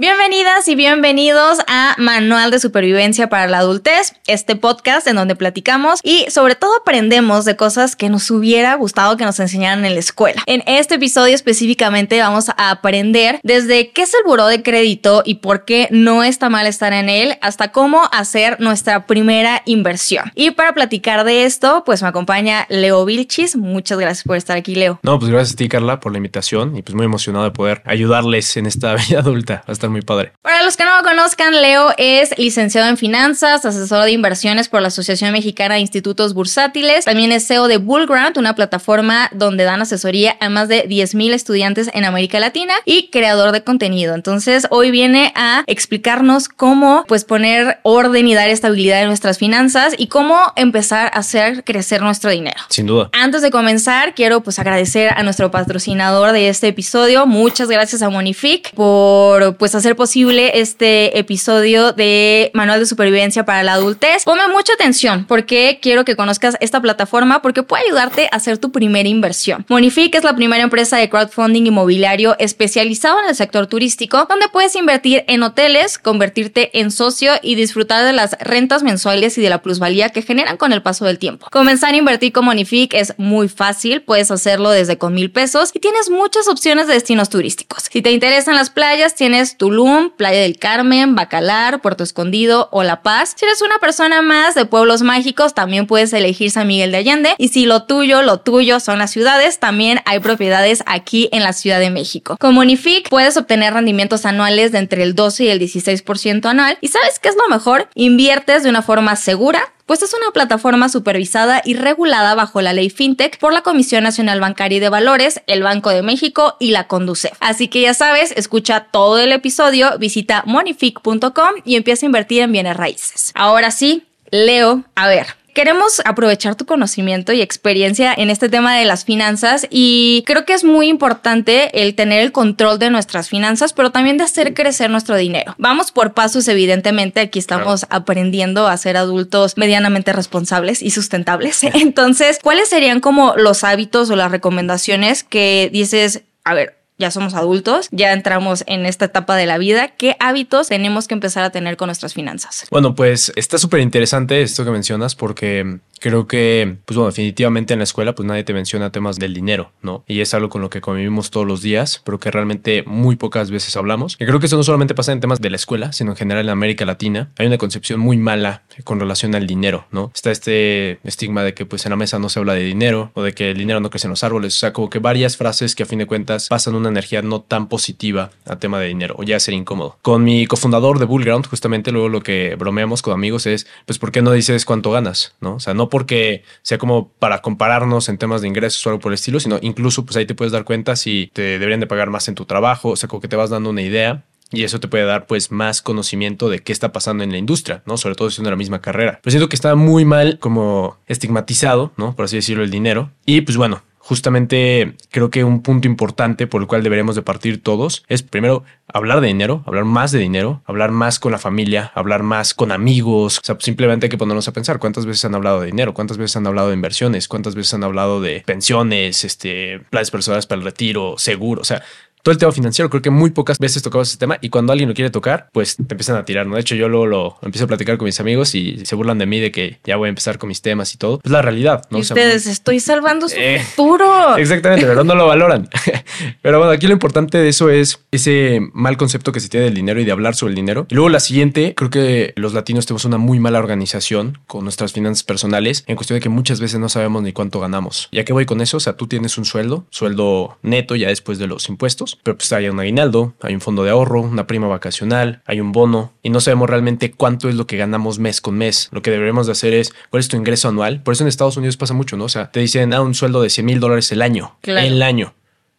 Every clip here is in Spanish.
Bienvenidas y bienvenidos a Manual de Supervivencia para la Adultez, este podcast en donde platicamos y sobre todo aprendemos de cosas que nos hubiera gustado que nos enseñaran en la escuela. En este episodio específicamente vamos a aprender desde qué es el buró de crédito y por qué no está mal estar en él, hasta cómo hacer nuestra primera inversión. Y para platicar de esto, pues me acompaña Leo Vilchis. Muchas gracias por estar aquí, Leo. No, pues gracias a ti, Carla, por la invitación y pues muy emocionado de poder ayudarles en esta vida adulta. Hasta muy padre. Para los que no lo conozcan, Leo es licenciado en finanzas, asesor de inversiones por la Asociación Mexicana de Institutos Bursátiles. También es CEO de Bullground, una plataforma donde dan asesoría a más de 10.000 estudiantes en América Latina y creador de contenido. Entonces, hoy viene a explicarnos cómo pues poner orden y dar estabilidad en nuestras finanzas y cómo empezar a hacer crecer nuestro dinero. Sin duda. Antes de comenzar, quiero pues agradecer a nuestro patrocinador de este episodio. Muchas gracias a Monific por pues hacer posible este episodio de Manual de Supervivencia para la Adultez. Ponme mucha atención porque quiero que conozcas esta plataforma porque puede ayudarte a hacer tu primera inversión. Monific es la primera empresa de crowdfunding inmobiliario especializado en el sector turístico donde puedes invertir en hoteles, convertirte en socio y disfrutar de las rentas mensuales y de la plusvalía que generan con el paso del tiempo. Comenzar a invertir con Monific es muy fácil, puedes hacerlo desde con mil pesos y tienes muchas opciones de destinos turísticos. Si te interesan las playas, tienes tu Playa del Carmen, Bacalar, Puerto Escondido o La Paz. Si eres una persona más de pueblos mágicos, también puedes elegir San Miguel de Allende. Y si lo tuyo, lo tuyo son las ciudades, también hay propiedades aquí en la Ciudad de México. Con Monific puedes obtener rendimientos anuales de entre el 12 y el 16% anual. ¿Y sabes qué es lo mejor? Inviertes de una forma segura, pues es una plataforma supervisada y regulada bajo la ley FinTech por la Comisión Nacional Bancaria y de Valores, el Banco de México y la Conducef. Así que ya sabes, escucha todo el episodio, visita monific.com y empieza a invertir en bienes raíces. Ahora sí, Leo, a ver, queremos aprovechar tu conocimiento y experiencia en este tema de las finanzas y creo que es muy importante el tener el control de nuestras finanzas, pero también de hacer crecer nuestro dinero. Vamos por pasos, evidentemente, aquí estamos aprendiendo a ser adultos medianamente responsables y sustentables. Entonces, ¿cuáles serían como los hábitos o las recomendaciones que dices, a ver, ya somos adultos, ya entramos en esta etapa de la vida, ¿qué hábitos tenemos que empezar a tener con nuestras finanzas? Bueno, pues está súper interesante esto que mencionas porque creo que, pues bueno, definitivamente en la escuela pues nadie te menciona temas del dinero, ¿no? Y es algo con lo que convivimos todos los días, pero que realmente muy pocas veces hablamos. Y creo que eso no solamente pasa en temas de la escuela, sino en general en América Latina. Hay una concepción muy mala con relación al dinero, ¿no? Está este estigma de que pues en la mesa no se habla de dinero o de que el dinero no crece en los árboles. O sea, como que varias frases que a fin de cuentas pasan una energía no tan positiva a tema de dinero o ya ser incómodo. Con mi cofundador de Bullground, justamente luego lo que bromeamos con amigos es, pues, ¿por qué no dices cuánto ganas? ¿No? O sea, no porque sea como para compararnos en temas de ingresos o algo por el estilo, sino incluso pues ahí te puedes dar cuenta si te deberían de pagar más en tu trabajo, o sea, como que te vas dando una idea y eso te puede dar pues más conocimiento de qué está pasando en la industria, ¿no? Sobre todo siendo la misma carrera. Pero siento que está muy mal como estigmatizado, ¿no? Por así decirlo, el dinero. Y pues bueno, justamente creo que un punto importante por el cual deberíamos de partir todos es primero hablar de dinero, hablar más de dinero, hablar más con la familia, hablar más con amigos, o sea, simplemente hay que ponernos a pensar cuántas veces han hablado de dinero, cuántas veces han hablado de inversiones, cuántas veces han hablado de pensiones, este, planes personales para el retiro, seguro, o sea, todo el tema financiero. Creo que muy pocas veces tocamos ese tema y cuando alguien lo quiere tocar, pues te empiezan a tirar. ¿no? De hecho, yo luego lo empiezo a platicar con mis amigos y se burlan de mí de que ya voy a empezar con mis temas y todo. Es la realidad. ¿no? Y ustedes, estoy salvando su eh, futuro. Exactamente, pero no lo valoran. pero bueno, aquí lo importante de eso es ese mal concepto que se tiene del dinero y de hablar sobre el dinero. Y luego la siguiente, creo que los latinos tenemos una muy mala organización con nuestras finanzas personales en cuestión de que muchas veces no sabemos ni cuánto ganamos. ¿Ya que voy con eso? O sea, tú tienes un sueldo, sueldo neto ya después de los impuestos, pero pues hay un aguinaldo, hay un fondo de ahorro, una prima vacacional, hay un bono y no sabemos realmente cuánto es lo que ganamos mes con mes. Lo que deberíamos de hacer es cuál es tu ingreso anual. Por eso en Estados Unidos pasa mucho, ¿no? O sea, te dicen, ah, un sueldo de 100 mil dólares el año. El año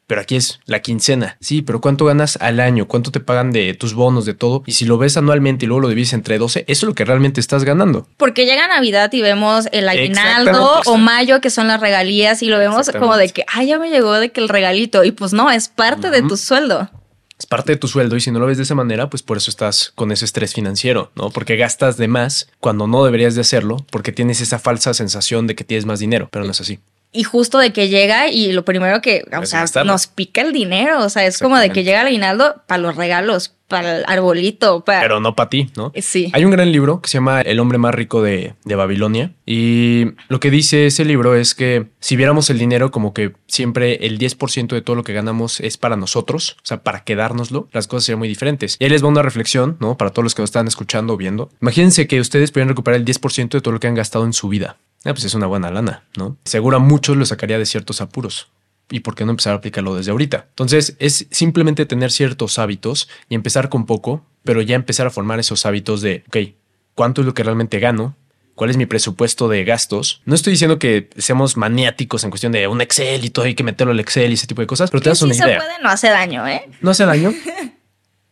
pero aquí es la quincena. Sí, pero ¿cuánto ganas al año? ¿Cuánto te pagan de tus bonos, de todo? Y si lo ves anualmente y luego lo divides entre 12, eso es lo que realmente estás ganando. Porque llega Navidad y vemos el aguinaldo o mayo, que son las regalías, y lo vemos como de que, ay, ya me llegó de que el regalito. Y pues no, es parte de tu sueldo es parte de tu sueldo y si no lo ves de esa manera, pues por eso estás con ese estrés financiero, ¿no? Porque gastas de más cuando no deberías de hacerlo, porque tienes esa falsa sensación de que tienes más dinero, pero no es así. Y justo de que llega y lo primero que, o sea, nos pica el dinero, o sea, es como de que llega el aguinaldo para los regalos, para el arbolito. Para... Pero no para ti, ¿no? Eh, sí. Hay un gran libro que se llama El hombre más rico de, de, Babilonia y lo que dice ese libro es que si viéramos el dinero como que siempre el 10% de todo lo que ganamos es para nosotros, o sea, para quedárnoslo, las cosas serían muy diferentes. Y ahí les va una reflexión, ¿no? Para todos los que nos están escuchando o viendo. Imagínense que ustedes pudieran recuperar el 10% de todo lo que han gastado en su vida. Ah, pues es una buena lana, ¿no? Seguro a muchos lo sacaría de ciertos apuros. ¿Y por qué no empezar a aplicarlo desde ahorita? Entonces es simplemente tener ciertos hábitos y empezar con poco, pero ya empezar a formar esos hábitos de, ok, ¿cuánto es lo que realmente gano? ¿Cuál es mi presupuesto de gastos? No estoy diciendo que seamos maniáticos en cuestión de un Excel y todo, hay que meterlo al Excel y ese tipo de cosas, pero te das una idea. Se puede, no hace daño, ¿eh? No hace daño.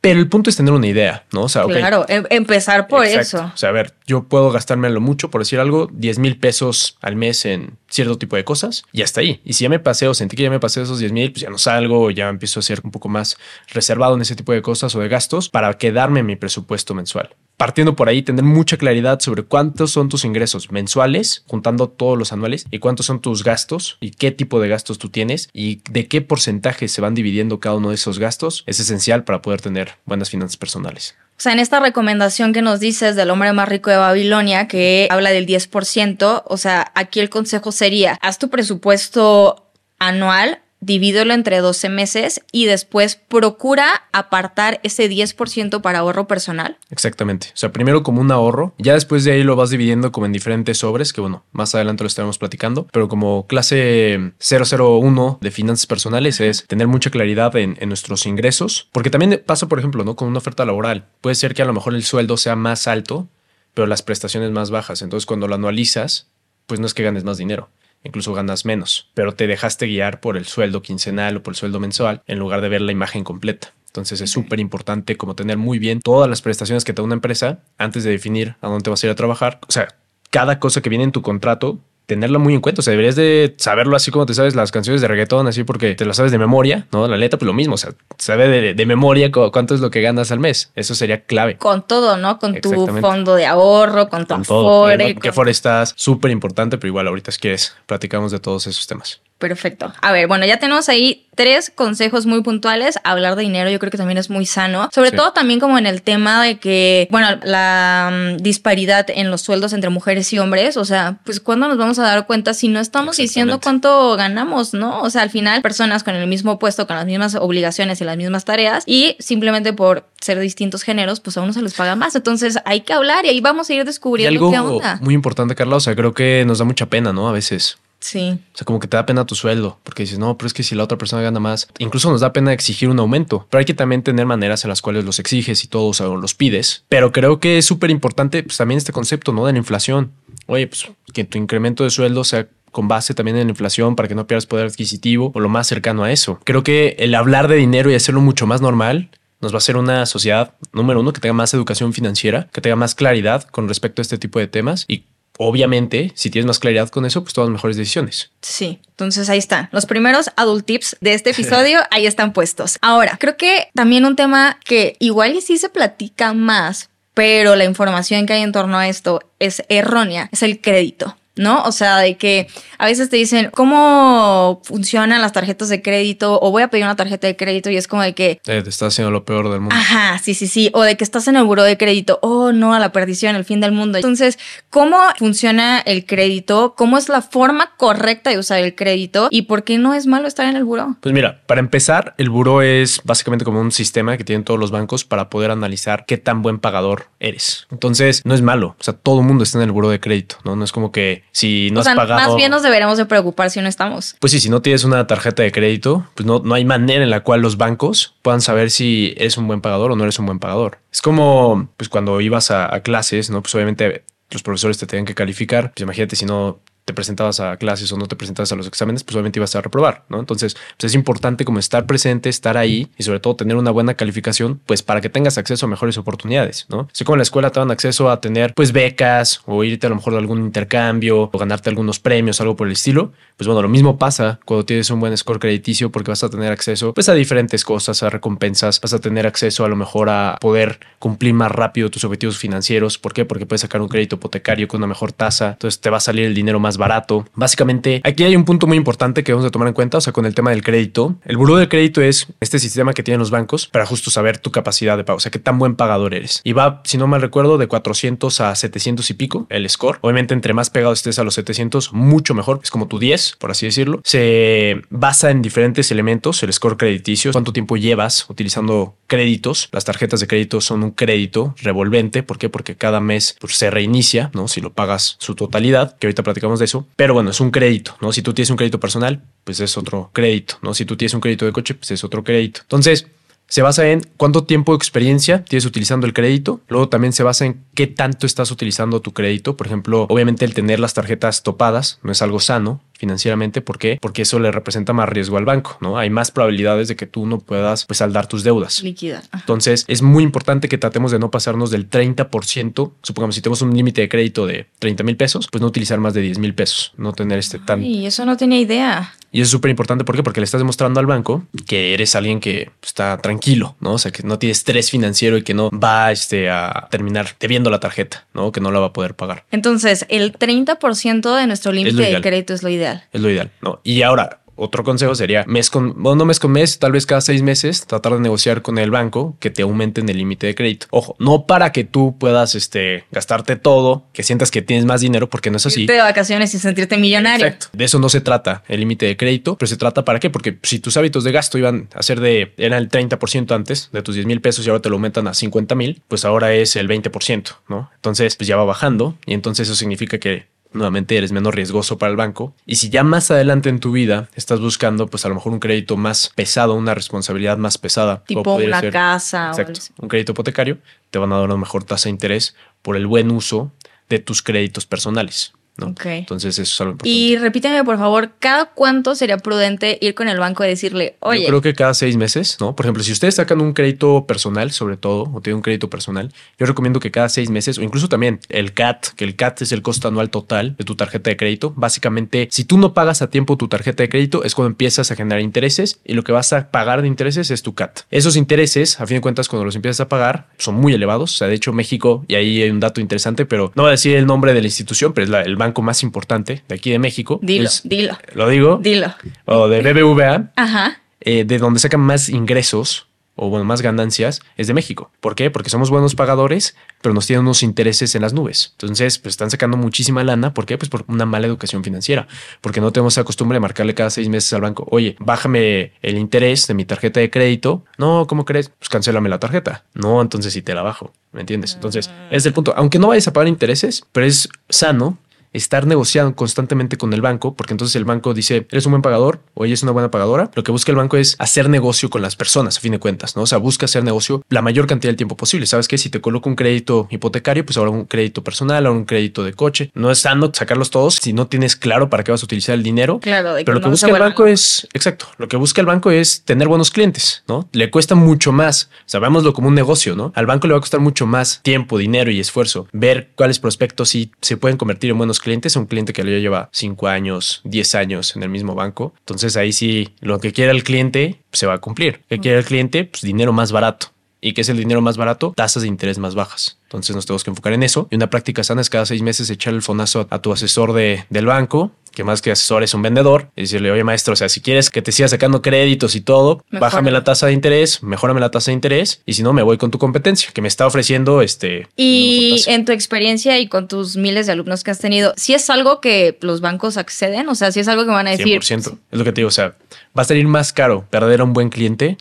Pero el punto es tener una idea, ¿no? O sea, claro, em, empezar por eso. O sea, a ver, yo puedo gastarme lo mucho, por decir algo, 10 mil pesos al mes en cierto tipo de cosas y hasta ahí. Y si ya me pasé o sentí que ya me pasé esos 10 mil, pues ya no salgo ya empiezo a ser un poco más reservado en ese tipo de cosas o de gastos para quedarme en mi presupuesto mensual partiendo por ahí, tener mucha claridad sobre cuántos son tus ingresos mensuales, juntando todos los anuales, y cuántos son tus gastos y qué tipo de gastos tú tienes y de qué porcentaje se van dividiendo cada uno de esos gastos, es esencial para poder tener buenas finanzas personales. O sea, en esta recomendación que nos dices del hombre más rico de Babilonia, que habla del 10%, o sea, aquí el consejo sería, haz tu presupuesto anual divídelo entre 12 meses y después procura apartar ese 10% para ahorro personal. Exactamente. O sea, primero como un ahorro, ya después de ahí lo vas dividiendo como en diferentes sobres, que bueno, más adelante lo estaremos platicando, pero como clase 001 de finanzas personales es tener mucha claridad en, en nuestros ingresos, porque también pasa, por ejemplo, ¿no? Con una oferta laboral. Puede ser que a lo mejor el sueldo sea más alto, pero las prestaciones más bajas. Entonces, cuando lo anualizas, pues no es que ganes más dinero incluso ganas menos, pero te dejaste guiar por el sueldo quincenal o por el sueldo mensual en lugar de ver la imagen completa. Entonces es súper importante como tener muy bien todas las prestaciones que te da una empresa antes de definir a dónde vas a ir a trabajar. O sea, cada cosa que viene en tu contrato tenerlo muy en cuenta. O sea, deberías de saberlo así como te sabes las canciones de reggaetón, así porque te las sabes de memoria, ¿no? La letra, pues lo mismo. O sea, sabe de, de, memoria cuánto es lo que ganas al mes. Eso sería clave. Con todo, ¿no? Con tu fondo de ahorro, con tu con todo. ¿Qué con... estás? Súper importante, pero igual ahorita si quieres, platicamos de todos esos temas. Perfecto. A ver, bueno, ya tenemos ahí tres consejos muy puntuales. Hablar de dinero yo creo que también es muy sano. Sobre todo también como en el tema de que, bueno, la mm, disparidad en los sueldos entre mujeres y hombres. O sea, pues cuando nos vamos a dar cuenta si no estamos diciendo cuánto ganamos, ¿no? O sea, al final personas con el mismo puesto, con las mismas obligaciones y las mismas tareas y simplemente por ser distintos géneros, pues a uno se les paga más. Entonces hay que hablar y ahí vamos a ir descubriendo qué onda. Muy importante, Carla. O sea, creo que nos da mucha pena, ¿no? A veces Sí. O sea, como que te da pena tu sueldo, porque dices, no, pero es que si la otra persona gana más, incluso nos da pena exigir un aumento, pero hay que también tener maneras en las cuales los exiges y todos o los pides. Pero creo que es súper importante pues, también este concepto, ¿no? De la inflación. Oye, pues que tu incremento de sueldo sea con base también en la inflación para que no pierdas poder adquisitivo o lo más cercano a eso. Creo que el hablar de dinero y hacerlo mucho más normal nos va a hacer una sociedad, número uno, que tenga más educación financiera, que tenga más claridad con respecto a este tipo de temas y obviamente, si tienes más claridad con eso, pues tomas mejores decisiones. Sí, entonces ahí están. Los primeros adult tips de este episodio, ahí están puestos. Ahora, creo que también un tema que igual y sí se platica más, pero la información que hay en torno a esto es errónea, es el crédito. ¿No? O sea, de que a veces te dicen, ¿cómo funcionan las tarjetas de crédito? O voy a pedir una tarjeta de crédito y es como de que... te está haciendo lo peor del mundo. Ajá, sí, sí, sí. O de que estás en el buro de crédito. Oh, no, a la perdición, el fin del mundo. Entonces, ¿cómo funciona el crédito? ¿Cómo es la forma correcta de usar el crédito? ¿Y por qué no es malo estar en el buro? Pues mira, para empezar, el buro es básicamente como un sistema que tienen todos los bancos para poder analizar qué tan buen pagador eres. Entonces, no es malo. O sea, todo el mundo está en el buro de crédito, ¿no? No es como que si no has pagado. Más bien nos deberíamos de preocupar si no estamos. Pues sí, si no tienes una tarjeta de crédito, pues no, no hay manera en la cual los bancos puedan saber si eres un buen pagador o no eres un buen pagador. Es como pues cuando ibas a, a clases, ¿no? Pues obviamente los profesores te tenían que calificar. Pues imagínate si no te presentabas a clases o no te presentabas a los exámenes, pues obviamente ibas a reprobar, ¿no? Entonces, pues es importante como estar presente, estar ahí y sobre todo tener una buena calificación, pues para que tengas acceso a mejores oportunidades, ¿no? Así como en la escuela te dan acceso a tener pues becas o irte a lo mejor de algún intercambio o ganarte algunos premios, algo por el estilo, pues bueno, lo mismo pasa cuando tienes un buen score crediticio porque vas a tener acceso pues a diferentes cosas, a recompensas, vas a tener acceso a lo mejor a poder cumplir más rápido tus objetivos financieros, ¿por qué? Porque puedes sacar un crédito hipotecario con una mejor tasa, entonces te va a salir el dinero más barato. Básicamente, aquí hay un punto muy importante que vamos a tomar en cuenta, o sea, con el tema del crédito. El buró de crédito es este sistema que tienen los bancos para justo saber tu capacidad de pago, o sea, qué tan buen pagador eres. Y va, si no mal recuerdo, de 400 a 700 y pico el score. Obviamente, entre más pegado estés a los 700, mucho mejor. Es como tu 10, por así decirlo. Se basa en diferentes elementos, el score crediticio, cuánto tiempo llevas utilizando créditos. Las tarjetas de crédito son un crédito revolvente. ¿Por qué? Porque cada mes pues, se reinicia, ¿no? Si lo pagas su totalidad, que ahorita platicamos de Pero bueno, es un crédito, ¿no? Si tú tienes un crédito personal, pues es otro crédito, ¿no? Si tú tienes un crédito de coche, pues es otro crédito. Entonces, se basa en cuánto tiempo de experiencia tienes utilizando el crédito. Luego también se basa en qué tanto estás utilizando tu crédito. Por ejemplo, obviamente el tener las tarjetas topadas no es algo sano financieramente. ¿Por qué? Porque eso le representa más riesgo al banco, ¿no? Hay más probabilidades de que tú no puedas pues saldar tus deudas. Líquida. Entonces es muy importante que tratemos de no pasarnos del 30%. Supongamos si tenemos un límite de crédito de 30 mil pesos, pues no utilizar más de 10 mil pesos, no tener este tan... Y eso no tenía idea. Y eso es súper importante. ¿Por qué? Porque le estás demostrando al banco que eres alguien que está tranquilo, ¿no? O sea, que no tiene estrés financiero y que no va este, a terminar debiendo la tarjeta, ¿no? Que no la va a poder pagar. Entonces, el 30% de nuestro límite de crédito es lo ideal. Es lo ideal, ¿no? Y ahora, otro consejo sería mes con, bueno, no mes con mes, tal vez cada seis meses, tratar de negociar con el banco que te aumenten el límite de crédito. Ojo, no para que tú puedas este, gastarte todo, que sientas que tienes más dinero, porque no es así. Irte de vacaciones y sentirte millonario. Exacto. De eso no se trata el límite de crédito, pero se trata para qué? Porque si tus hábitos de gasto iban a ser de, eran el 30% antes de tus 10 mil pesos y ahora te lo aumentan a 50 mil, pues ahora es el 20%, ¿no? Entonces, pues ya va bajando y entonces eso significa que nuevamente eres menos riesgoso para el banco. Y si ya más adelante en tu vida estás buscando, pues a lo mejor un crédito más pesado, una responsabilidad más pesada, tipo una casa, exacto, un crédito hipotecario, te van a dar una mejor tasa de interés por el buen uso de tus créditos personales. Entonces eso es algo importante. Y repíteme, por favor, ¿cada cuánto sería prudente ir con el banco y decirle, oye? Yo creo que cada seis meses, ¿no? Por ejemplo, si ustedes sacan un crédito personal, sobre todo, o tienen un crédito personal, yo recomiendo que cada seis meses, o incluso también el CAT, que el CAT es el costo anual total de tu tarjeta de crédito. Básicamente, si tú no pagas a tiempo tu tarjeta de crédito, es cuando empiezas a generar intereses y lo que vas a pagar de intereses es tu CAT. Esos intereses, a fin de cuentas, cuando los empiezas a pagar, son muy elevados. O sea, de hecho, México, y ahí hay un dato interesante, pero no voy a decir el nombre de la institución, pero es la, el banco banco más importante de aquí de México. Dilo, dilo. Lo digo. Dilo. O de BBVA. Ajá. Eh, de donde sacan más ingresos o bueno, más ganancias es de México. ¿Por qué? Porque somos buenos pagadores, pero nos tienen unos intereses en las nubes. Entonces, pues están sacando muchísima lana. ¿Por qué? Pues por una mala educación financiera. Porque no tenemos la costumbre de marcarle cada seis meses al banco, oye, bájame el interés de mi tarjeta de crédito. No, ¿cómo crees? Pues cancélame la tarjeta. No, entonces sí te la bajo. ¿Me entiendes? Entonces, es el punto. Aunque no vayas a pagar intereses, pero es sano estar negociando constantemente con el banco, porque entonces el banco dice, eres un buen pagador o ella es una buena pagadora. Lo que busca el banco es hacer negocio con las personas, a fin de cuentas, ¿no? O sea, busca hacer negocio la mayor cantidad del tiempo posible. ¿Sabes qué? Si te coloco un crédito hipotecario, pues ahora un crédito personal, ahora un crédito de coche. No es sano sacarlos todos si no tienes claro para qué vas a utilizar el dinero. Claro, de Pero lo que busca el banco es, exacto, lo que busca el banco es tener buenos clientes, ¿no? Le cuesta mucho más, sabémoslo como un negocio, ¿no? Al banco le va a costar mucho más tiempo, dinero y esfuerzo ver cuáles prospectos sí se pueden convertir en buenos clientes a un cliente que ya lleva 5 años, 10 años en el mismo banco. Entonces ahí sí, lo que quiera el cliente se va a cumplir. ¿Qué quiere el cliente? Pues dinero más barato. ¿Y qué es el dinero más barato? Tasas de interés más bajas. Entonces nos tenemos que enfocar en eso. Y una práctica sana es cada seis meses echar el fonazo a tu asesor de, del banco que más que asesor es un vendedor, y decirle, oye maestro, o sea, si quieres que te siga sacando créditos y todo, bájame la tasa de interés, mejórame la tasa de interés, y si no, me voy con tu competencia, que me está ofreciendo este... Y en tu experiencia y con tus miles de alumnos que has tenido, si es algo que los bancos acceden, o sea, si es algo que van a decir... 100%, es lo que te digo, o sea, va a salir más caro perder a un buen cliente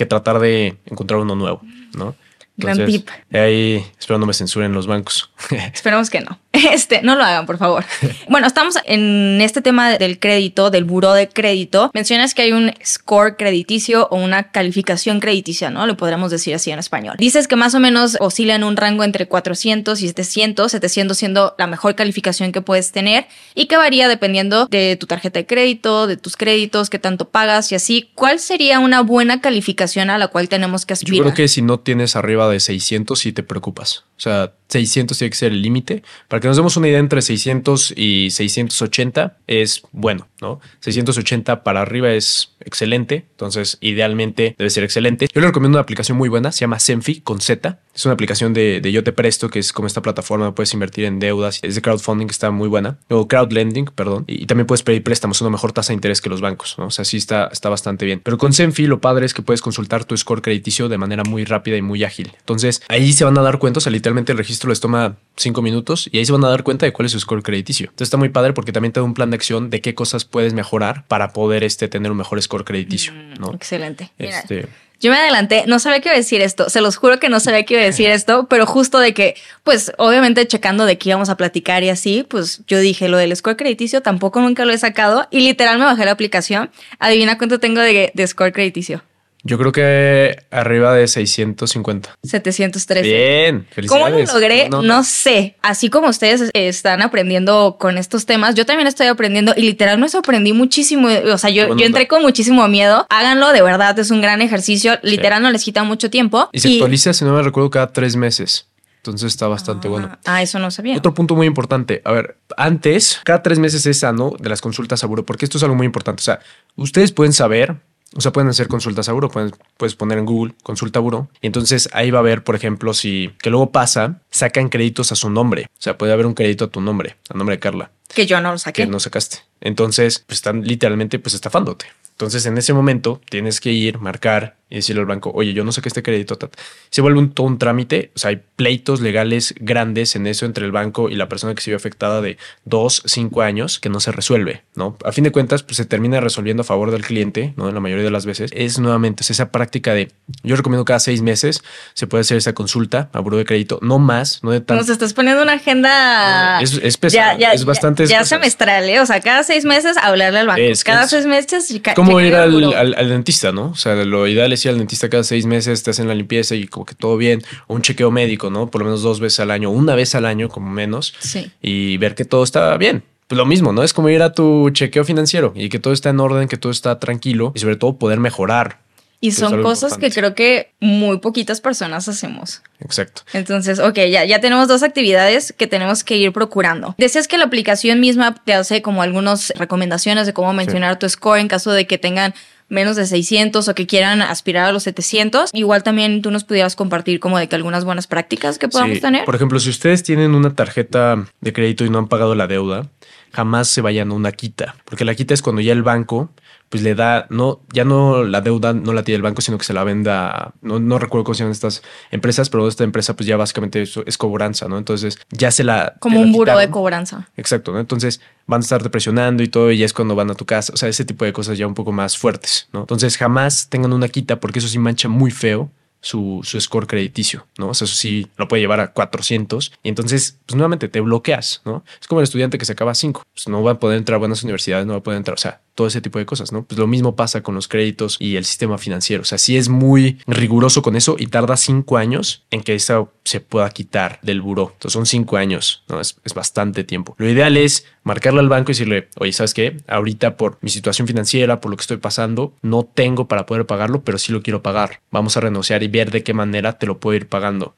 que tratar de encontrar uno nuevo, ¿no? Gran tip. Ahí espero no me censuren los bancos. Esperamos que no. Este, no lo hagan, por favor. Bueno, estamos en este tema del crédito, del buró de crédito. Mencionas que hay un score crediticio o una calificación crediticia, ¿no? Lo podríamos decir así en español. Dices que más o menos oscila en un rango entre 400 y 700, 700 siendo la mejor calificación que puedes tener y que varía dependiendo de tu tarjeta de crédito, de tus créditos, qué tanto pagas y así. ¿Cuál sería una buena calificación a la cual tenemos que aspirar? Yo creo que si no tienes arriba de 600 sí te preocupas. O O sea, 600 tiene que ser el límite. Para que nos demos una idea, entre 600 y 680 es bueno, ¿no? 680 para arriba es excelente. Entonces, idealmente debe ser excelente. Yo le recomiendo una aplicación muy buena, se llama Senfi con Z. Es una aplicación de, de Yo Te Presto, que es como esta plataforma, puedes invertir en deudas. Es de crowdfunding, está muy buena. O crowdlending, perdón. Y, también puedes pedir préstamos, una mejor tasa de interés que los bancos, ¿no? O sea, sí está, está bastante bien. Pero con Senfi lo padre es que puedes consultar tu score crediticio de manera muy rápida y muy ágil. Entonces, ahí se van a dar cuenta, o sea, literalmente el registro les toma cinco minutos y ahí se van a dar cuenta de cuál es su score crediticio. Entonces está muy padre porque también te da un plan de acción de qué cosas puedes mejorar para poder este, tener un mejor score crediticio. Mm, ¿no? Excelente. Mira, Este, Yo me adelanté, no sabía qué iba a decir esto, se los juro que no sabía qué iba a decir esto, pero justo de que, pues obviamente checando de qué íbamos a platicar y así, pues yo dije lo del score crediticio, tampoco nunca lo he sacado y literal me bajé la aplicación. Adivina cuánto tengo de, de score crediticio. Yo creo que arriba de 650. 713. Bien, ¿Cómo lo felicidades. logré? No, no. sé. Así como ustedes están aprendiendo con estos temas, yo también estoy aprendiendo y literal me sorprendí muchísimo. O sea, yo, yo entré con muchísimo miedo. Háganlo, de verdad, es un gran ejercicio. Literal no les quita mucho tiempo. Y se actualiza, si no me recuerdo, cada tres meses. Entonces está bastante bueno. Ah, eso no sabía. Otro punto muy importante. A ver, antes, cada tres meses es sano de las consultas a buro, porque esto es algo muy importante. O sea, ustedes pueden saber, o sea, pueden hacer consultas a buro, pueden, puedes poner en Google consulta a buro, y entonces ahí va a ver, por ejemplo, si, que luego pasa, sacan créditos a su nombre. O sea, puede haber un crédito a tu nombre, a nombre de Carla, Que yo no lo saqué. que no sacaste. Entonces, pues están literalmente pues estafándote. Entonces, en ese momento tienes que ir, marcar y decirle al banco, oye, yo no saqué este crédito. tat". Se vuelve un, todo un trámite. O sea, hay pleitos legales grandes en eso entre el banco y la persona que se vio afectada de dos, cinco años que no se resuelve, ¿no? A fin de cuentas, pues se termina resolviendo a favor del cliente, ¿no? En la mayoría de las veces. Es nuevamente es esa práctica de, yo recomiendo cada seis meses se puede hacer esa consulta a buro de crédito, no más, no de tanto. Nos estás poniendo una agenda. Es- es pesado, es bastante Ya, ya semestral, ¿eh? O sea, cada seis meses hablarle al banco. Es cada seis meses. como ir al dentista, ¿no? O sea, lo ideal es ir al dentista cada seis meses, te hacen la limpieza y como que todo bien, o un chequeo médico, ¿no? Por lo menos dos veces al año, una vez al año como menos, Sí. y ver que todo está bien. Pues lo mismo, ¿no? Es como ir a tu chequeo financiero y que todo está en orden, que todo está tranquilo y sobre todo poder mejorar. Y son cosas que creo que muy poquitas personas hacemos. Exacto. Entonces, ok, ya, ya tenemos dos actividades que tenemos que ir procurando. Decías que la aplicación misma te hace como algunas recomendaciones de cómo mencionar tu score en caso de que tengan menos de 600 o que quieran aspirar a los 700. Igual también tú nos pudieras compartir como de que algunas buenas prácticas que podamos Sí, tener. Por ejemplo, si ustedes tienen una tarjeta de crédito y no han pagado la deuda, jamás se vayan a una quita, porque la quita es cuando ya el banco pues le da, no, ya no la deuda no la tiene el banco, sino que se la venda, no, no recuerdo cómo se llaman estas empresas, pero esta empresa pues ya básicamente es, es cobranza, ¿no? Entonces ya se la... como un buro de cobranza. Exacto, ¿no? Entonces van a estarte presionando y todo, y ya es cuando van a tu casa. O sea, ese tipo de cosas ya un poco más fuertes, ¿no? Entonces jamás tengan una quita porque eso sí mancha muy feo su, su score crediticio, ¿no? O sea, eso sí lo puede llevar a 400 y entonces, pues nuevamente te bloqueas, ¿no? Es como el estudiante que se acaba 5, pues no va a poder entrar a buenas universidades, no va a poder entrar, o sea, todo ese tipo de cosas, ¿no? Pues lo mismo pasa con los créditos y el sistema financiero, o sea, sí es muy riguroso con eso y tarda 5 años en que eso se pueda quitar del buró. Entonces son 5 años, ¿no? Es, es bastante tiempo. Lo ideal es marcarle al banco y decirle, oye, ¿sabes qué? Ahorita por mi situación financiera, por lo que estoy pasando, no tengo para poder pagarlo, pero sí lo quiero pagar. Vamos a renegociar y ver de qué manera te lo puedo ir pagando.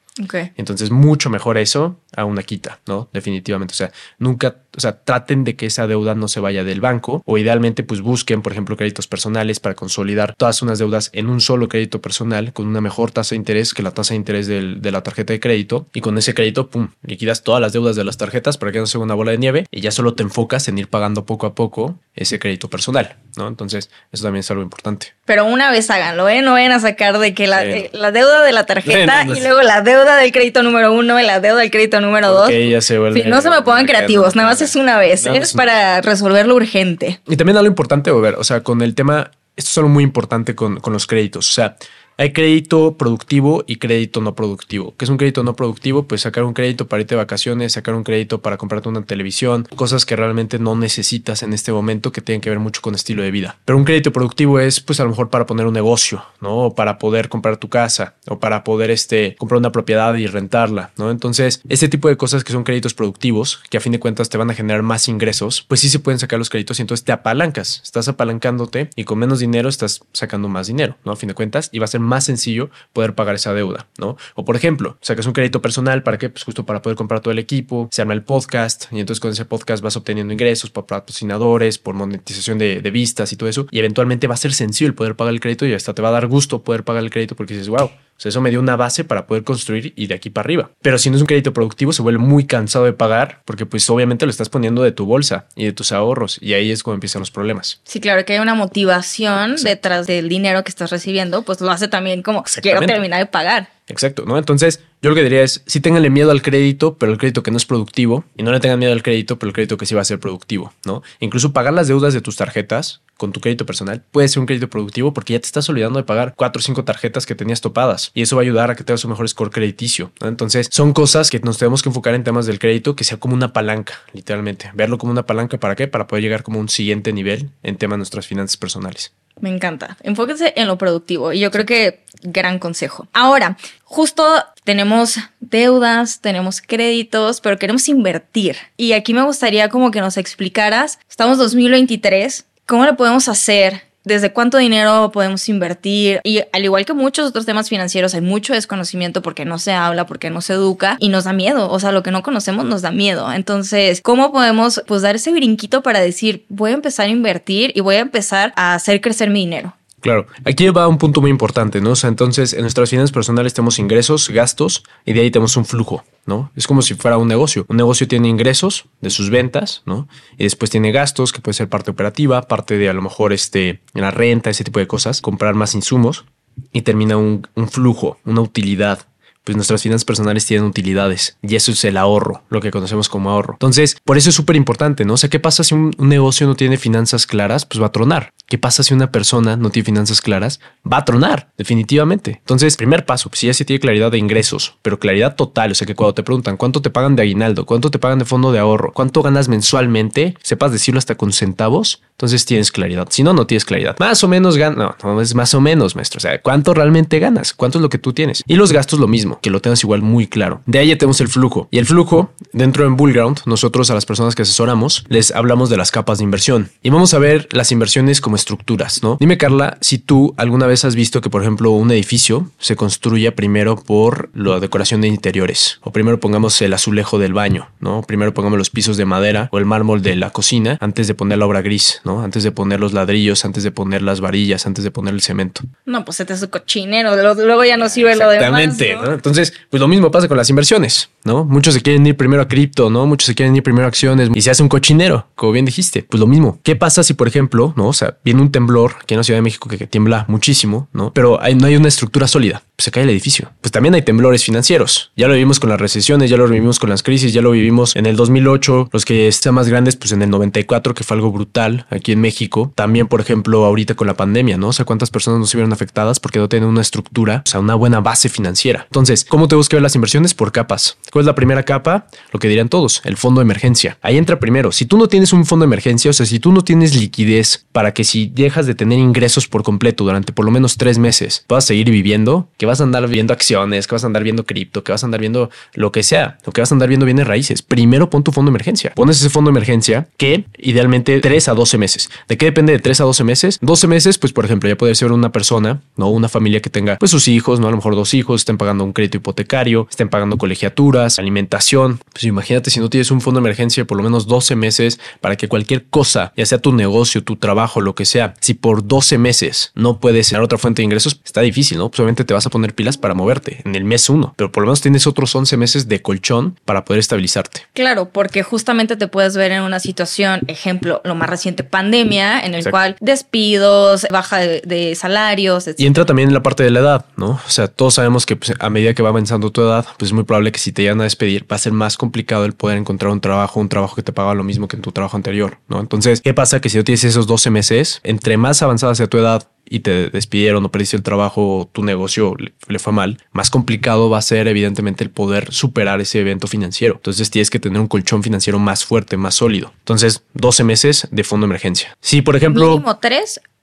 Entonces, mucho mejor eso a una quita, ¿no? Definitivamente. O sea, nunca, o sea, traten de que esa deuda no se vaya del banco o idealmente, pues busquen, por ejemplo, créditos personales para consolidar todas unas deudas en un solo crédito personal con una mejor tasa de interés que la tasa de interés del- de la tarjeta de crédito. Y con ese crédito, pum, liquidas todas las deudas de las tarjetas para que no sea una bola de nieve y ya solo te enfocas en ir pagando poco a poco ese crédito personal, ¿no? Entonces, eso también es algo importante. Pero una vez háganlo, ¿eh? No vayan a sacar de que la, eh, la deuda de la tarjeta Sí, no, no y luego la deuda del crédito número uno y la deuda del crédito número dos. Ya se vuelve- Sí, no se me pongan creativos, nada más es una vez. Es para resolver lo urgente. Y también algo importante, ver, o sea, con el tema, esto es algo muy importante con, con los créditos. O sea, hay crédito productivo y crédito no productivo. ¿Qué es un crédito no productivo? Pues sacar un crédito para irte de vacaciones, sacar un crédito para comprarte una televisión, cosas que realmente no necesitas en este momento que tienen que ver mucho con estilo de vida. Pero un crédito productivo es, pues a lo mejor para poner un negocio, ¿no? O para poder comprar tu casa o para poder este, comprar una propiedad y rentarla, ¿no? Entonces, ese tipo de cosas que son créditos productivos, que a fin de cuentas te van a generar más ingresos, pues sí se pueden sacar los créditos y entonces te apalancas, estás apalancándote y con menos dinero estás sacando más dinero, ¿no? A fin de cuentas, y va a ser más sencillo poder pagar esa deuda, ¿no? O por ejemplo, sacas un crédito personal, ¿para qué? Pues justo para poder comprar todo el equipo, se arma el podcast y entonces con ese podcast vas obteniendo ingresos por patrocinadores, por monetización de, de vistas y todo eso y eventualmente va a ser sencillo el poder pagar el crédito y hasta te va a dar gusto poder pagar el crédito porque dices, wow, sea, eso me dio una base para poder construir y de aquí para arriba. Pero si no es un crédito productivo, se vuelve muy cansado de pagar porque pues obviamente lo estás poniendo de tu bolsa y de tus ahorros y ahí es cuando empiezan los problemas. Sí, claro, que hay una motivación detrás del dinero que estás recibiendo, pues lo hace también como quiero terminar de pagar. Exacto, ¿no? Entonces, yo lo que diría es, sí tenganle miedo al crédito, pero el crédito que no es productivo, y no le tengan miedo al crédito, pero el crédito que sí va a ser productivo, ¿no? Incluso pagar las deudas de tus tarjetas con tu crédito personal puede ser un crédito productivo porque ya te estás olvidando de pagar cuatro o cinco tarjetas que tenías topadas y eso va a ayudar a que tengas un mejor score crediticio. Entonces, son cosas que nos tenemos que enfocar en temas del crédito que sea como una palanca, literalmente. Verlo como una palanca para qué? Para poder llegar como un siguiente nivel en temas de nuestras finanzas personales. Me encanta. Enfóquense en lo productivo y yo creo que gran consejo. Ahora, justo tenemos deudas, tenemos créditos, pero queremos invertir. Y aquí me gustaría como que nos explicaras, estamos 2023, ¿cómo lo podemos hacer? desde cuánto dinero podemos invertir y al igual que muchos otros temas financieros hay mucho desconocimiento porque no se habla, porque no se educa y nos da miedo, o sea, lo que no conocemos nos da miedo. Entonces, ¿cómo podemos pues dar ese brinquito para decir, voy a empezar a invertir y voy a empezar a hacer crecer mi dinero? Claro, aquí va un punto muy importante, ¿no? O sea, entonces en nuestras finanzas personales tenemos ingresos, gastos y de ahí tenemos un flujo, ¿no? Es como si fuera un negocio. Un negocio tiene ingresos de sus ventas, ¿no? Y después tiene gastos, que puede ser parte operativa, parte de a lo mejor este, la renta, ese tipo de cosas, comprar más insumos y termina un, un flujo, una utilidad, pues nuestras finanzas personales tienen utilidades y eso es el ahorro, lo que conocemos como ahorro. Entonces, por eso es súper importante, ¿no? O sea, ¿qué pasa si un, negocio no tiene finanzas claras? Pues va a tronar. ¿Qué pasa si una persona no tiene finanzas claras? Va a tronar, definitivamente. Entonces, primer paso, pues si ya se tiene claridad de ingresos, pero claridad total, o sea, que cuando te preguntan cuánto te pagan de aguinaldo, cuánto te pagan de fondo de ahorro, cuánto ganas mensualmente, sepas decirlo hasta con centavos, entonces tienes claridad. Si no, no tienes claridad. Más o menos ganas, no, no es más o menos, maestro. O sea, ¿cuánto realmente ganas? ¿Cuánto es lo que tú tienes? Y los gastos lo mismo que lo tengas igual muy claro. De ahí ya tenemos el flujo. Y el flujo, dentro en Bullground, nosotros a las personas que asesoramos, les hablamos de las capas de inversión. Y vamos a ver las inversiones como estructuras, ¿no? Dime, Carla, si tú alguna vez has visto que, por ejemplo, un edificio se construya primero por la decoración de interiores. O primero pongamos el azulejo del baño, ¿no? Primero pongamos los pisos de madera o el mármol de la cocina antes de poner la obra gris, ¿no? Antes de poner los ladrillos, antes de poner las varillas, antes de poner el cemento. No, pues este es un cochinero, luego ya no sirve lo demás. Exactamente, ¿no? Entonces, pues lo mismo pasa con las inversiones, ¿no? Muchos se quieren ir primero a cripto, ¿no? Muchos se quieren ir primero a acciones y se hace un cochinero, como bien dijiste. Pues lo mismo. ¿Qué pasa si, por ejemplo, ¿no? O sea, viene un temblor aquí en la Ciudad de México que, tiembla muchísimo, ¿no? Pero no hay una estructura sólida. Pues se cae el edificio. Pues también hay temblores financieros. Ya lo vivimos con las recesiones, ya lo vivimos con las crisis, ya lo vivimos en el 2008, los que están más grandes, pues en el 94, que fue algo brutal aquí en México. También, por ejemplo, ahorita con la pandemia, ¿no? O sea, cuántas personas no se vieron afectadas porque no tienen una estructura, o sea, una buena base financiera. Entonces, ¿cómo tenemos que ver las inversiones? Por capas. ¿Cuál es la primera capa? Lo que dirían todos, el fondo de emergencia. Ahí entra primero. Si tú no tienes un fondo de emergencia, o sea, si tú no tienes liquidez para que si dejas de tener ingresos por completo durante por lo menos tres meses, puedas seguir viviendo, que vas a andar viendo acciones, que vas a andar viendo cripto, que vas a andar viendo lo que sea, lo que vas a andar viendo bienes raíces. Primero pon tu fondo de emergencia. Pones ese fondo de emergencia que idealmente 3 a 12 meses. ¿De qué depende de 3 a 12 meses? 12 meses, pues por ejemplo, ya puede ser una persona, no una familia que tenga pues sus hijos, no a lo mejor dos hijos, estén pagando un crédito hipotecario, estén pagando colegiaturas, alimentación. Pues imagínate si no tienes un fondo de emergencia por lo menos 12 meses para que cualquier cosa, ya sea tu negocio, tu trabajo, lo que sea, si por 12 meses no puedes tener otra fuente de ingresos, está difícil, ¿no? Pues obviamente te vas a poner pilas para moverte en el mes 1, pero por lo menos tienes otros 11 meses de colchón para poder estabilizarte. Claro, porque justamente te puedes ver en una situación, ejemplo, lo más reciente, pandemia, en el cual despidos, baja de, salarios. Y entra también en la parte de la edad, ¿no? O sea, todos sabemos que pues, a medida que va avanzando tu edad, pues es muy probable que si te llegan a despedir, va a ser más complicado el poder encontrar un trabajo, un trabajo que te paga lo mismo que en tu trabajo anterior, ¿no? Entonces, ¿qué pasa? Que si no tienes esos 12 meses, entre más avanzada sea tu edad, y te despidieron o perdiste el trabajo, tu negocio le, fue mal, más complicado va a ser evidentemente el poder superar ese evento financiero. Entonces tienes que tener un colchón financiero más fuerte, más sólido. Entonces, 12 meses de fondo de emergencia. Si, por ejemplo... Mínimo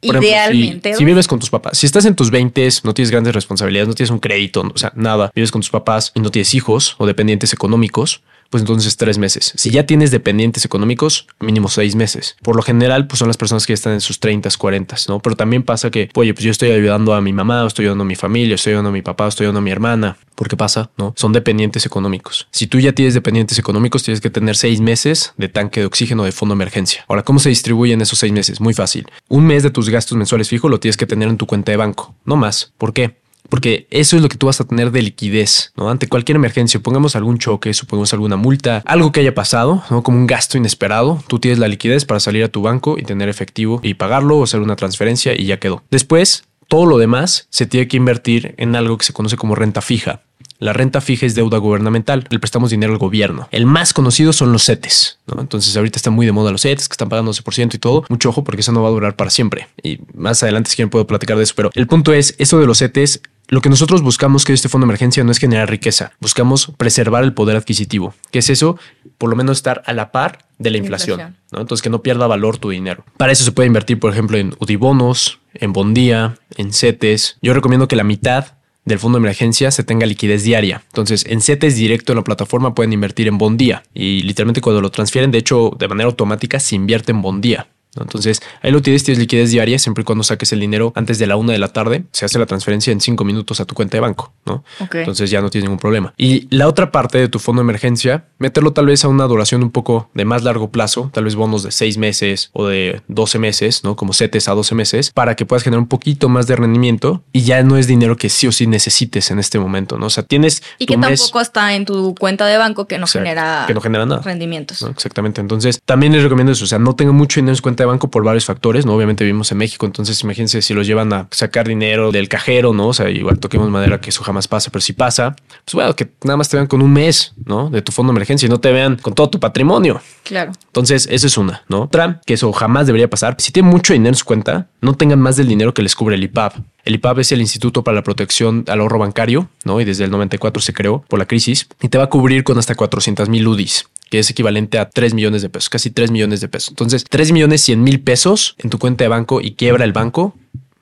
Idealmente. si, vives con tus papás, si estás en tus 20, no tienes grandes responsabilidades, no tienes un crédito, o sea, nada, vives con tus papás y no tienes hijos o dependientes económicos, pues entonces tres meses. Si ya tienes dependientes económicos, mínimo seis meses. Por lo general, pues son las personas que están en sus 30, 40, ¿no? Pero también pasa que, oye, pues yo estoy ayudando a mi mamá, estoy ayudando a mi familia, estoy ayudando a mi papá, estoy ayudando a mi hermana. ¿Por qué pasa? ¿No? Son dependientes económicos. Si tú ya tienes dependientes económicos, tienes que tener seis meses de tanque de oxígeno de fondo de emergencia. Ahora, ¿cómo se distribuyen esos seis meses? Muy fácil. Un mes de tus gastos mensuales fijos lo tienes que tener en tu cuenta de banco, no más. ¿Por qué? Porque eso es lo que tú vas a tener de liquidez, ¿no? Ante cualquier emergencia, pongamos algún choque, supongamos alguna multa, algo que haya pasado, ¿no? Como un gasto inesperado, tú tienes la liquidez para salir a tu banco y tener efectivo y pagarlo o hacer una transferencia y ya quedó. Después, todo lo demás se tiene que invertir en algo que se conoce como renta fija. La renta fija es deuda gubernamental, le prestamos dinero al gobierno. El más conocido son los CETES. Entonces ahorita están muy de moda los CETES, que están pagando 12% y todo. Mucho ojo porque eso no va a durar para siempre. Y más adelante si quieren puedo platicar de eso, pero el punto es, eso de los CETES lo que nosotros buscamos que este fondo de emergencia no es generar riqueza, buscamos preservar el poder adquisitivo. ¿Qué es eso? Por lo menos estar a la par de la inflación, inflación. ¿no? Entonces que no pierda valor tu dinero. Para eso se puede invertir, por ejemplo, en UDIBonos, en Bondía, en CETES. Yo recomiendo que la mitad del fondo de emergencia se tenga liquidez diaria. Entonces, en CETES directo en la plataforma pueden invertir en Bondía y literalmente cuando lo transfieren, de hecho, de manera automática se invierte en Bondía. Entonces, ahí lo tienes, tienes liquidez diaria, siempre y cuando saques el dinero antes de la una de la tarde, se hace la transferencia en cinco minutos a tu cuenta de banco, ¿no? Entonces ya no tienes ningún problema. Y la otra parte de tu fondo de emergencia, meterlo tal vez a una duración un poco de más largo plazo, tal vez bonos de seis meses o de 12 meses, ¿no? Como CETES a 12 meses, para que puedas generar un poquito más de rendimiento y ya no es dinero que sí o sí necesites en este momento, ¿no? O sea, tienes... Y que tampoco está en tu cuenta de banco que no genera... Que no genera nada. Rendimientos. Exactamente. Entonces, también les recomiendo eso, o sea, no tenga mucho dinero en su cuenta de banco por varios factores, ¿no? Obviamente vivimos en México, entonces imagínense si los llevan a sacar dinero del cajero, ¿no? O sea, igual toquemos madera que eso jamás pasa, pero si pasa, pues bueno, que nada más te vean con un mes, ¿no? De tu fondo de emergencia y no te vean con todo tu patrimonio. Claro. Entonces, esa es una, ¿no? Otra, que eso jamás debería pasar. Si tienen mucho dinero en su cuenta, no tengan más del dinero que les cubre el IPAB. El IPAB es el Instituto para la Protección al Ahorro Bancario, ¿no? Y desde el 94 se creó por la crisis y te va a cubrir con hasta 400 mil UDIs que es equivalente a 3 millones de pesos, casi 3 millones de pesos. Entonces, 3 millones 100 mil pesos en tu cuenta de banco y quiebra el banco,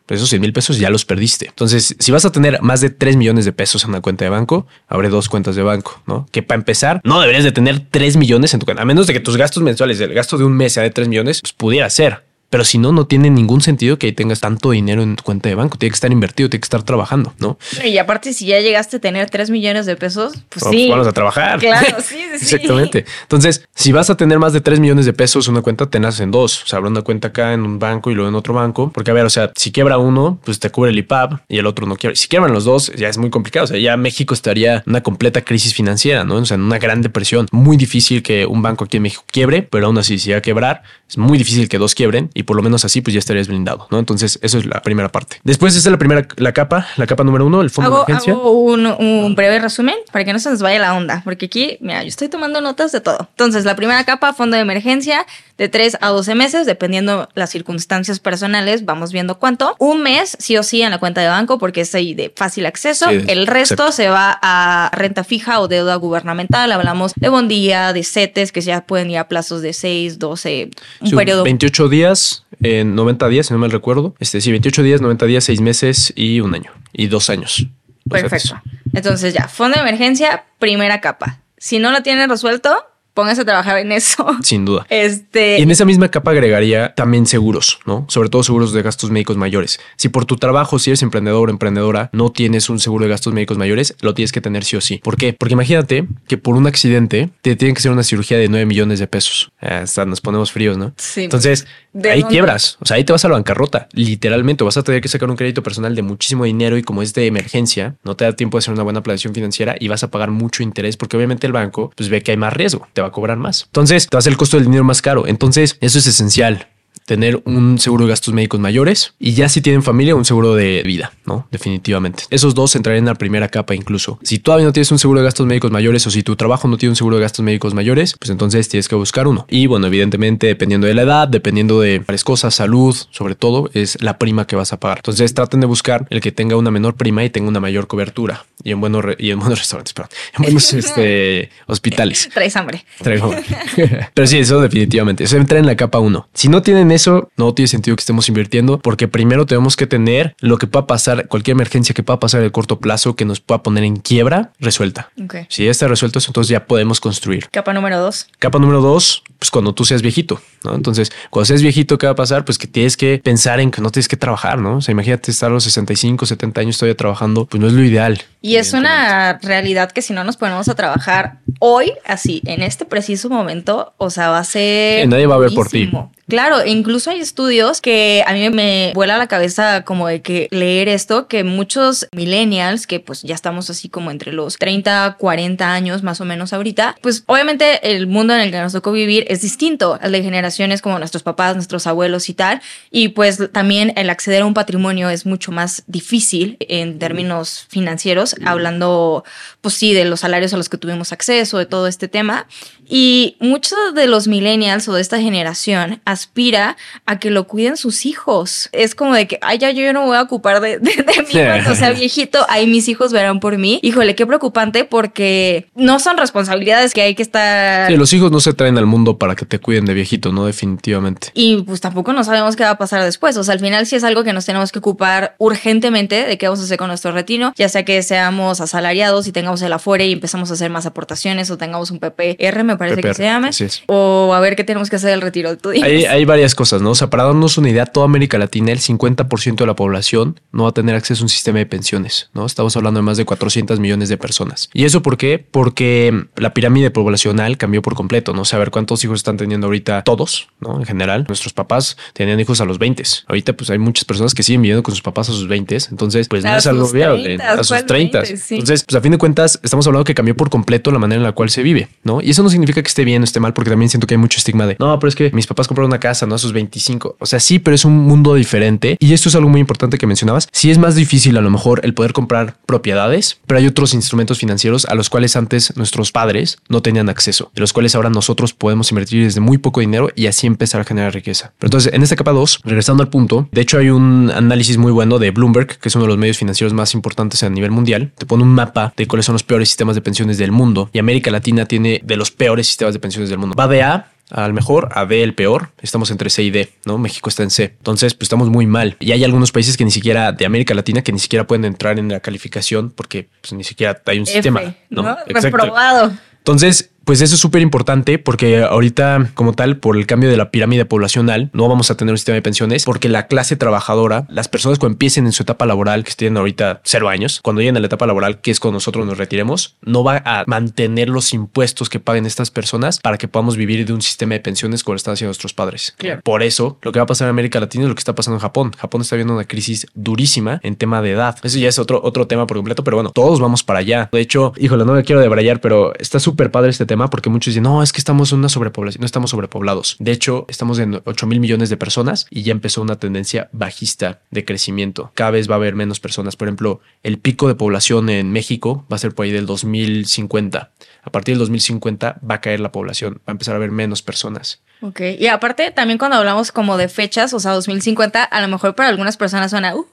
pues esos 100 mil pesos ya los perdiste. Entonces, si vas a tener más de 3 millones de pesos en una cuenta de banco, abre dos cuentas de banco, ¿no? Que para empezar, no deberías de tener 3 millones en tu cuenta, a menos de que tus gastos mensuales, el gasto de un mes sea de 3 millones, pues pudiera ser. Pero si no, no tiene ningún sentido que ahí tengas tanto dinero en tu cuenta de banco. Tiene que estar invertido, tiene que estar trabajando, ¿no? Y aparte, si ya llegaste a tener 3 millones de pesos, pues sí. vamos a trabajar. Claro, sí, sí. Exactamente. Entonces, si vas a tener más de 3 millones de pesos, una cuenta tenés en dos. O sea, habrá una cuenta acá en un banco y luego en otro banco. Porque, a ver, o sea, si quiebra uno, pues te cubre el IPAB y el otro no quiebra. Si quiebran los dos, ya es muy complicado. O sea, ya México estaría en una completa crisis financiera, ¿no? O sea, en una gran depresión. Muy difícil que un banco aquí en México quiebre, pero aún así, si va a quebrar, es muy difícil que dos quiebren y por lo menos así, pues ya estarías blindado, ¿no? Entonces, eso es la primera parte. Después, esa es la primera, la capa, la capa número uno, el fondo hago, de emergencia. Hago un, un, breve resumen para que no se nos vaya la onda, porque aquí, mira, yo estoy tomando notas de todo. Entonces, la primera capa, fondo de emergencia, de 3 a 12 meses, dependiendo las circunstancias personales, vamos viendo cuánto. Un mes, sí o sí, en la cuenta de banco, porque es ahí de fácil acceso. Sí, el resto se va a renta fija o deuda gubernamental. Hablamos de bondía, de CETES, que ya pueden ir a plazos de 6, 12, un Sí, periodo. 28 días, en 90 días, si no me recuerdo. Este, sí, 28 días, 90 días, 6 meses y un año. Y dos años. Dos Perfecto. años. Entonces ya, fondo de emergencia, primera capa. Si no lo tienen resuelto, pónganse a trabajar en eso. Sin duda. Este. Y en esa misma capa agregaría también seguros, ¿no? Sobre todo seguros de gastos médicos mayores. Si por tu trabajo, si eres emprendedor o emprendedora, no tienes un seguro de gastos médicos mayores, lo tienes que tener sí o sí. ¿Por qué? Porque imagínate que por un accidente te tienen que hacer una cirugía de 9 millones de pesos. Ah, Hasta nos ponemos fríos, ¿no? Sí. Entonces, ¿De ahí dónde? quiebras. O sea, ahí te vas a la bancarrota. Literalmente, vas a tener que sacar un crédito personal de muchísimo dinero y como es de emergencia, no te da tiempo de hacer una buena planeación financiera y vas a pagar mucho interés porque obviamente el banco pues ve que hay más riesgo, te va a cobrar más. Entonces, te va a hacer el costo del dinero más caro. Entonces, eso es esencial tener un seguro de gastos médicos mayores y ya si tienen familia un seguro de vida, ¿no? Definitivamente. Esos dos entrarían en la primera capa incluso. Si todavía no tienes un seguro de gastos médicos mayores o si tu trabajo no tiene un seguro de gastos médicos mayores, pues entonces tienes que buscar uno. Y bueno, evidentemente dependiendo de la edad, dependiendo de varias cosas, salud, sobre todo, es la prima que vas a pagar. Entonces traten de buscar el que tenga una menor prima y tenga una mayor cobertura. Y en buenos, y en buenos restaurantes, perdón, en buenos este, hospitales. Traes hambre. Traigo. Pero sí, eso definitivamente. Eso entra en la capa 1. Si no tienen eso, no tiene sentido que estemos invirtiendo porque primero tenemos que tener lo que pueda pasar, cualquier emergencia que pueda pasar en el corto plazo que nos pueda poner en quiebra, resuelta. Ok. Si ya está resuelto, entonces ya podemos construir. Capa número dos. Capa número dos, pues cuando tú seas viejito, ¿no? Entonces, cuando seas viejito, ¿qué va a pasar? Pues que tienes que pensar en que no tienes que trabajar, ¿no? O sea, imagínate estar a los 65, 70 años todavía trabajando, pues no es lo ideal. Y es una realidad que si no nos ponemos a trabajar hoy, así, en este preciso momento, o sea, va a ser. Nadie va a ver por ti. Claro, e incluso hay estudios que a mí me vuela la cabeza como de que leer esto, que muchos millennials, que pues ya estamos así como entre los 30, 40 años más o menos ahorita, pues obviamente el mundo en el que nos tocó vivir es distinto al de generaciones como nuestros papás, nuestros abuelos y tal, y pues también el acceder a un patrimonio es mucho más difícil en términos financieros, hablando pues sí de los salarios a los que tuvimos acceso, de todo este tema, y muchos de los millennials o de esta generación aspira a que lo cuiden sus hijos. Es como de que, ay, ya yo no me voy a ocupar de, de, de mí cuando sea viejito, ahí mis hijos verán por mí. Híjole, qué preocupante porque no son responsabilidades que hay que estar... Sí, los hijos no se traen al mundo para que te cuiden de viejito, ¿no? Definitivamente. Y pues tampoco no sabemos qué va a pasar después. O sea, al final sí es algo que nos tenemos que ocupar urgentemente de qué vamos a hacer con nuestro retiro, ya sea que seamos asalariados y tengamos el afore y empezamos a hacer más aportaciones o tengamos un PPR, me parece que PPR, se llame. O a ver qué tenemos que hacer el retiro. Tú. Hay, hay varias cosas, ¿no? O sea, para darnos una idea, toda América Latina, el 50% de la población no va a tener acceso a un sistema de pensiones, ¿no? Estamos hablando de más de 400 millones de personas. ¿Y eso por qué? Porque la pirámide poblacional cambió por completo, ¿no? O sea, a ver cuántos hijos están teniendo ahorita todos, ¿no? En general, nuestros papás tenían hijos a los 20. Ahorita, pues hay muchas personas que siguen viviendo con sus papás a sus 20. Entonces, pues no es algo viable. 30, A sus ¿cuál 30. 20? Sí. Entonces, pues a fin de cuentas, estamos hablando que cambió por completo la manera en la cual se vive, ¿no? Y eso no que esté bien o esté mal, porque también siento que hay mucho estigma de, no, pero es que mis papás compraron una casa, ¿no? A sus 25. O sea, sí, pero es un mundo diferente. Y esto es algo muy importante que mencionabas. Sí es más difícil a lo mejor el poder comprar propiedades, pero hay otros instrumentos financieros a los cuales antes nuestros padres no tenían acceso, de los cuales ahora nosotros podemos invertir desde muy poco dinero y así empezar a generar riqueza. Pero entonces, en esta capa 2, regresando al punto, de hecho hay un análisis muy bueno de Bloomberg, que es uno de los medios financieros más importantes a nivel mundial. Te pone un mapa de cuáles son los peores sistemas de pensiones del mundo y América Latina tiene de los peores sistemas de pensiones del mundo. Va de A al mejor, a B el peor. Estamos entre C y D, ¿no? México está en C. Entonces, pues estamos muy mal. Y hay algunos países que ni siquiera, de América Latina, que ni siquiera pueden entrar en la calificación porque pues, ni siquiera hay un F, sistema, ¿no? ¿no? Exacto. Reprobado. Entonces, pues eso es súper importante porque ahorita, como tal, por el cambio de la pirámide poblacional, no vamos a tener un sistema de pensiones porque la clase trabajadora, las personas cuando empiecen en su etapa laboral, que tienen ahorita cero años, cuando lleguen a la etapa laboral, que es cuando nosotros nos retiremos, no va a mantener los impuestos que paguen estas personas para que podamos vivir de un sistema de pensiones como lo están haciendo nuestros padres. Claro. Por eso, lo que va a pasar en América Latina es lo que está pasando en Japón. Japón está viendo una crisis durísima en tema de edad. Eso ya es otro, otro tema por completo, pero bueno, todos vamos para allá. De hecho, híjole, no me quiero debrayar, pero está súper padre este tema porque muchos dicen, no, es que estamos en una sobrepoblación, no estamos sobrepoblados. De hecho, estamos en 8 mil millones de personas y ya empezó una tendencia bajista de crecimiento. Cada vez va a haber menos personas. Por ejemplo, el pico de población en México va a ser por ahí del 2050. A partir del 2050 va a caer la población, va a empezar a haber menos personas. Ok, y aparte también cuando hablamos como de fechas, o sea, 2050, a lo mejor para algunas personas suena... Uh,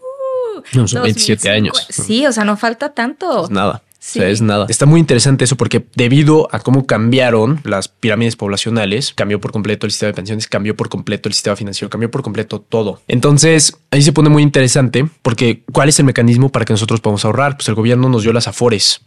No, son 27 años. Sí, o sea, no falta tanto. Es nada. Sí. O sea, es nada. Está muy interesante eso porque debido a cómo cambiaron las pirámides poblacionales, cambió por completo el sistema de pensiones, cambió por completo el sistema financiero, cambió por completo todo. Entonces, ahí se pone muy interesante porque ¿cuál es el mecanismo para que nosotros podamos ahorrar? Pues el gobierno nos dio las afores.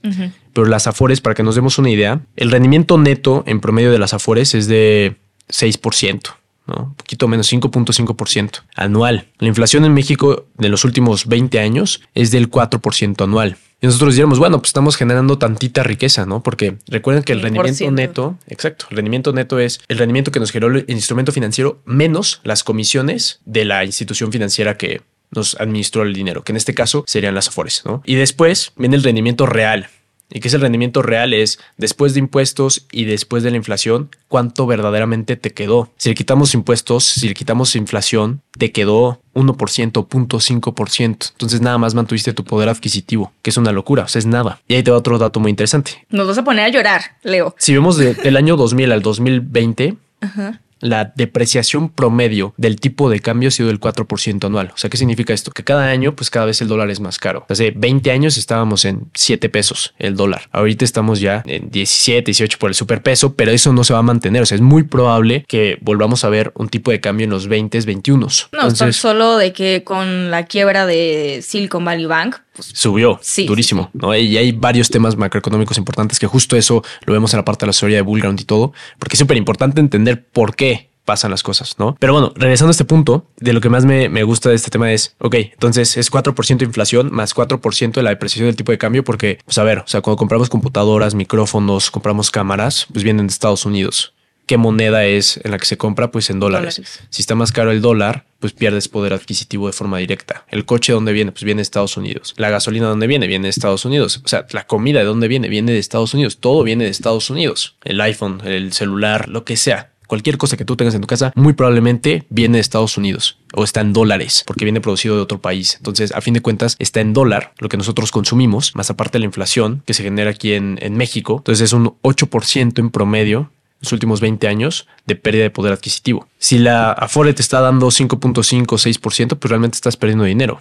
Pero las afores, para que nos demos una idea, el rendimiento neto en promedio de las afores es de 6%. ¿No? Un poquito menos, 5.5% anual. La inflación en México de los últimos 20 años es del 4% anual. Y nosotros diríamos, bueno, pues estamos generando tantita riqueza, ¿no? Porque recuerden que el 100%. rendimiento neto, exacto, el rendimiento neto es el rendimiento que nos generó el instrumento financiero menos las comisiones de la institución financiera que nos administró el dinero, que en este caso serían las Afores, ¿no? Y después viene el rendimiento real. ¿Y qué es el rendimiento real? Es después de impuestos y después de la inflación, cuánto verdaderamente te quedó. Si le quitamos impuestos, si le quitamos inflación, te quedó 1%, 0.5%. Entonces nada más mantuviste tu poder adquisitivo, que es una locura, o sea, es nada. Y ahí te va otro dato muy interesante. Nos vas a poner a llorar, Leo. Si vemos de- del año 2000 al 2020, Ajá. La depreciación promedio del tipo de cambio ha sido del 4% anual. O sea, ¿qué significa esto? Que cada año, pues cada vez el dólar es más caro. Hace 20 años estábamos en 7 pesos el dólar. Ahorita estamos ya en 17, 18 por el superpeso, pero eso no se va a mantener. O sea, es muy probable que volvamos a ver un tipo de cambio en los 20, 21. No, Entonces, solo de que con la quiebra de Silicon Valley Bank, pues, subió durísimo, ¿no? Y hay varios temas macroeconómicos importantes que justo eso lo vemos en la parte de la historia de Bullground y todo, porque es súper importante entender por qué pasan las cosas, ¿no? Pero bueno, regresando a este punto, de lo que más me, gusta de este tema es, ok, entonces es 4% de inflación más 4% de la depreciación del tipo de cambio, porque, pues a ver, o sea, cuando compramos computadoras, micrófonos, compramos cámaras, pues vienen de Estados Unidos qué moneda es en la que se compra, pues en dólares. Si está más caro el dólar, pues pierdes poder adquisitivo de forma directa. El coche, ¿de dónde viene? Pues viene de Estados Unidos. La gasolina, ¿de dónde viene? Viene de Estados Unidos. O sea, la comida, ¿de dónde viene? Viene de Estados Unidos. Todo viene de Estados Unidos. El iPhone, el celular, lo que sea. Cualquier cosa que tú tengas en tu casa, muy probablemente viene de Estados Unidos o está en dólares porque viene producido de otro país. Entonces, a fin de cuentas, está en dólar lo que nosotros consumimos, más aparte de la inflación que se genera aquí en, en México. Entonces, es un 8% en promedio los últimos 20 años de pérdida de poder adquisitivo. Si la Afore te está dando 5.5 o 6%, pues realmente estás perdiendo dinero.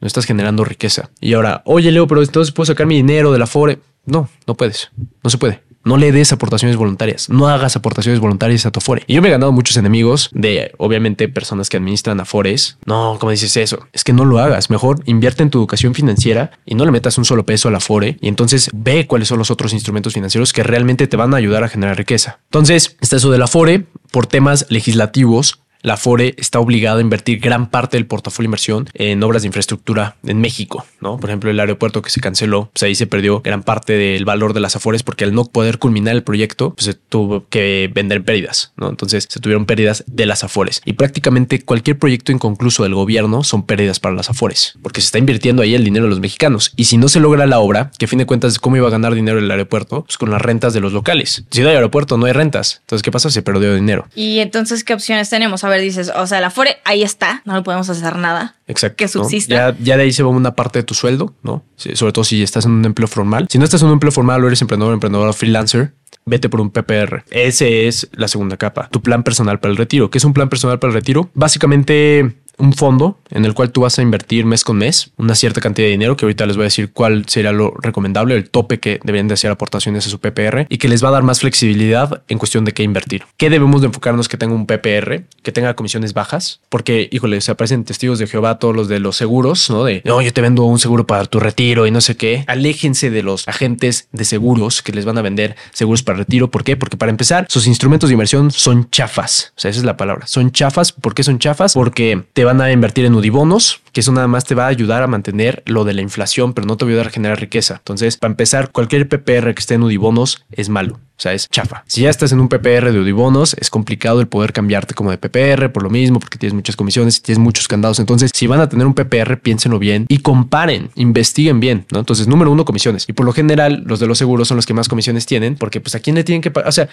No estás generando riqueza. Y ahora, oye Leo, pero entonces puedo sacar mi dinero de la Afore. No, no puedes. No se puede. No le des aportaciones voluntarias. No hagas aportaciones voluntarias a tu Afore. Y yo me he ganado muchos enemigos de, obviamente, personas que administran Afores. No, ¿cómo dices eso? Es que no lo hagas. Mejor invierte en tu educación financiera y no le metas un solo peso al Afore. Y entonces ve cuáles son los otros instrumentos financieros que realmente te van a ayudar a generar riqueza. Entonces, está eso del Afore. Por temas legislativos, la FORE está obligada a invertir gran parte del portafolio de inversión en obras de infraestructura en México, ¿no? Por ejemplo, el aeropuerto que se canceló, pues ahí se perdió gran parte del valor de las Afores porque al no poder culminar el proyecto, pues se tuvo que vender pérdidas, ¿no? Entonces se tuvieron pérdidas de las Afores. Y prácticamente cualquier proyecto inconcluso del gobierno son pérdidas para las Afores, porque se está invirtiendo ahí el dinero de los mexicanos. Y si no se logra la obra, que a fin de cuentas, ¿cómo iba a ganar dinero el aeropuerto? Pues con las rentas de los locales. Si no hay aeropuerto, no hay rentas. Entonces, ¿qué pasa? Se perdió dinero. Y entonces, ¿qué opciones tenemos? Ver, dices, o sea, la FORE ahí está, no le podemos hacer nada. Exacto. Que subsista. Ya, ya, de ahí se va una parte de tu sueldo, ¿no? sobre todo si estás en un empleo formal. Si no estás en un empleo formal o eres emprendedor, emprendedor freelancer, vete por un PPR. Ese es la segunda capa. Tu plan personal para el retiro. ¿Qué es un plan personal para el retiro? Básicamente un fondo en el cual tú vas a invertir mes con mes una cierta cantidad de dinero, que ahorita les voy a decir cuál sería lo recomendable, el tope que deberían de hacer aportaciones a su PPR y que les va a dar más flexibilidad en cuestión de qué invertir. ¿Qué debemos de enfocarnos que tenga un PPR, que tenga comisiones bajas? Porque, híjole, se aparecen testigos de Jehová todos los de los seguros, ¿no? De, no, yo te vendo un seguro para tu retiro y no sé qué. Aléjense de los agentes de seguros que les van a vender seguros para retiro. ¿Por qué? Porque para empezar, sus instrumentos de inversión son chafas. O sea, esa es la palabra. Son chafas. ¿Por qué son chafas? Porque te van a invertir en Udibonos, que eso nada más te va a ayudar a mantener lo de la inflación, pero no te va a ayudar a generar riqueza. Entonces, para empezar, cualquier PPR que esté en Udibonos es malo. O sea, es chafa. Si ya estás en un PPR de Udibonos, es complicado el poder cambiarte como de PPR por lo mismo, porque tienes muchas comisiones y tienes muchos candados. Entonces, si van a tener un PPR, piénsenlo bien y comparen, investiguen bien, ¿no? Entonces, número uno, comisiones. Y por lo general, los de los seguros son los que más comisiones tienen, porque pues a quién le tienen que pagar. O sea,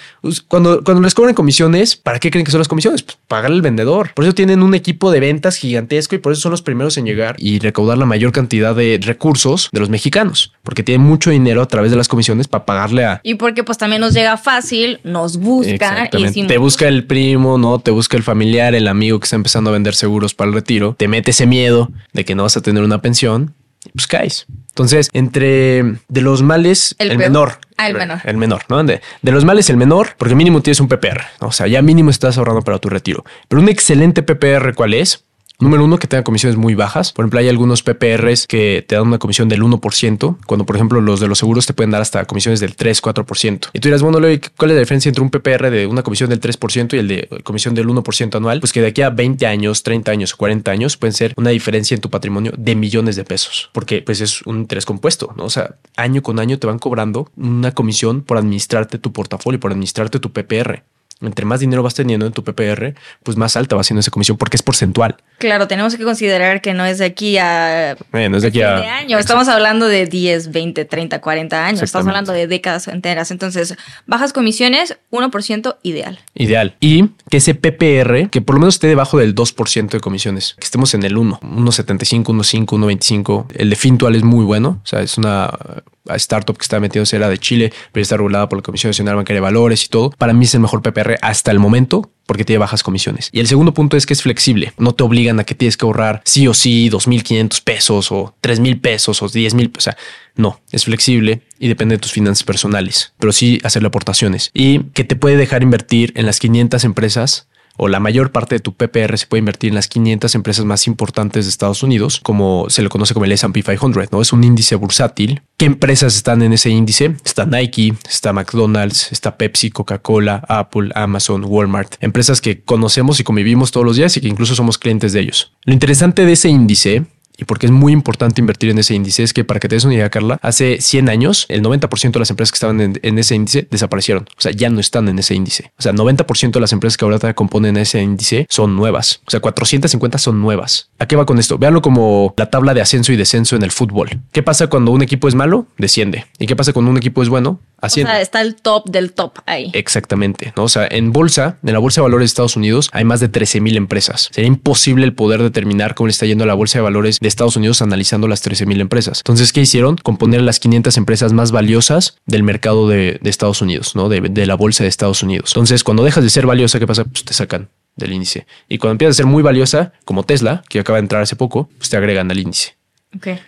cuando, cuando les cobran comisiones, ¿para qué creen que son las comisiones? Pues pagar al vendedor. Por eso tienen un equipo de ventas gigantesco y por eso son los primeros en llegar y recaudar la mayor cantidad de recursos de los mexicanos, porque tienen mucho dinero a través de las comisiones para pagarle a... Y porque pues también nos llega fácil, nos busca. Y te busca el primo, ¿no? Te busca el familiar, el amigo que está empezando a vender seguros para el retiro. Te mete ese miedo de que no vas a tener una pensión. Y pues caes. Entonces, entre de los males, el, menor. Ah, el menor. El menor, ¿no? De, de, los males, el menor, porque mínimo tienes un PPR. O sea, ya mínimo estás ahorrando para tu retiro. Pero un excelente PPR, ¿cuál es? Número uno, que tenga comisiones muy bajas. Por ejemplo, hay algunos PPRs que te dan una comisión del 1%, cuando por ejemplo los de los seguros te pueden dar hasta comisiones del 3, 4%. Y tú dirás, bueno, ¿cuál es la diferencia entre un PPR de una comisión del 3% y el de comisión del 1% anual? Pues que de aquí a 20 años, 30 años o 40 años pueden ser una diferencia en tu patrimonio de millones de pesos, porque pues es un interés compuesto, ¿no? O sea, año con año te van cobrando una comisión por administrarte tu portafolio, por administrarte tu PPR entre más dinero vas teniendo en tu PPR, pues más alta va siendo esa comisión porque es porcentual. Claro, tenemos que considerar que no es de aquí a. Eh, no es de aquí a. año. Estamos hablando de 10, 20, 30, 40 años. Estamos hablando de décadas enteras. Entonces, bajas comisiones, 1% ideal. Ideal. Y que ese PPR, que por lo menos esté debajo del 2% de comisiones, que estemos en el 1, 1,75, 1,5, 1,25. El de Fintual es muy bueno. O sea, es una uh, startup que está metido era de Chile, pero está regulada por la Comisión Nacional Bancaria de Valores y todo. Para mí es el mejor PPR Hasta el momento porque tiene bajas comisiones. Y el segundo punto es que es flexible. No te obligan a que tienes que ahorrar sí o sí 2.500 pesos o 3.000 pesos o 10.000. O sea, no, es flexible y depende de tus finanzas personales, pero sí hacerle aportaciones y que te puede dejar invertir en las 500 empresas o la mayor parte de tu PPR se puede invertir en las 500 empresas más importantes de Estados Unidos, como se le conoce como el S&P 500, ¿no? Es un índice bursátil. ¿Qué empresas están en ese índice? Está Nike, está McDonald's, está Pepsi, Coca-Cola, Apple, Amazon, Walmart. Empresas que conocemos y convivimos todos los días y que incluso somos clientes de ellos. Lo interesante de ese índice y porque es muy importante invertir en ese índice es que para que te des una idea, Carla, hace 100 años el 90% de las empresas que estaban en, ese índice desaparecieron. O sea, ya no están en ese índice. O sea, 90% de las empresas que ahora componen ese índice son nuevas. O sea, 450 son nuevas. ¿A qué va con esto? Véanlo como la tabla de ascenso y descenso en el fútbol. ¿Qué pasa cuando un equipo es malo? Desciende. ¿Y qué pasa cuando un equipo es bueno? Asciende. O sea, está el top del top ahí. Exactamente. ¿no? O sea, en bolsa, en la bolsa de valores de Estados Unidos, hay más de 13 mil empresas. Sería imposible el poder determinar cómo le está yendo a la bolsa de valores de Estados Unidos analizando las 13 mil empresas. Entonces, ¿qué hicieron? Componer las 500 empresas más valiosas del mercado de, Estados Unidos, ¿no? De, de, la bolsa de Estados Unidos. Entonces, cuando dejas de ser valiosa, ¿qué pasa? Pues te sacan del índice. Y cuando empiezas a ser muy valiosa, como Tesla, que acaba de entrar hace poco, pues te agregan al índice.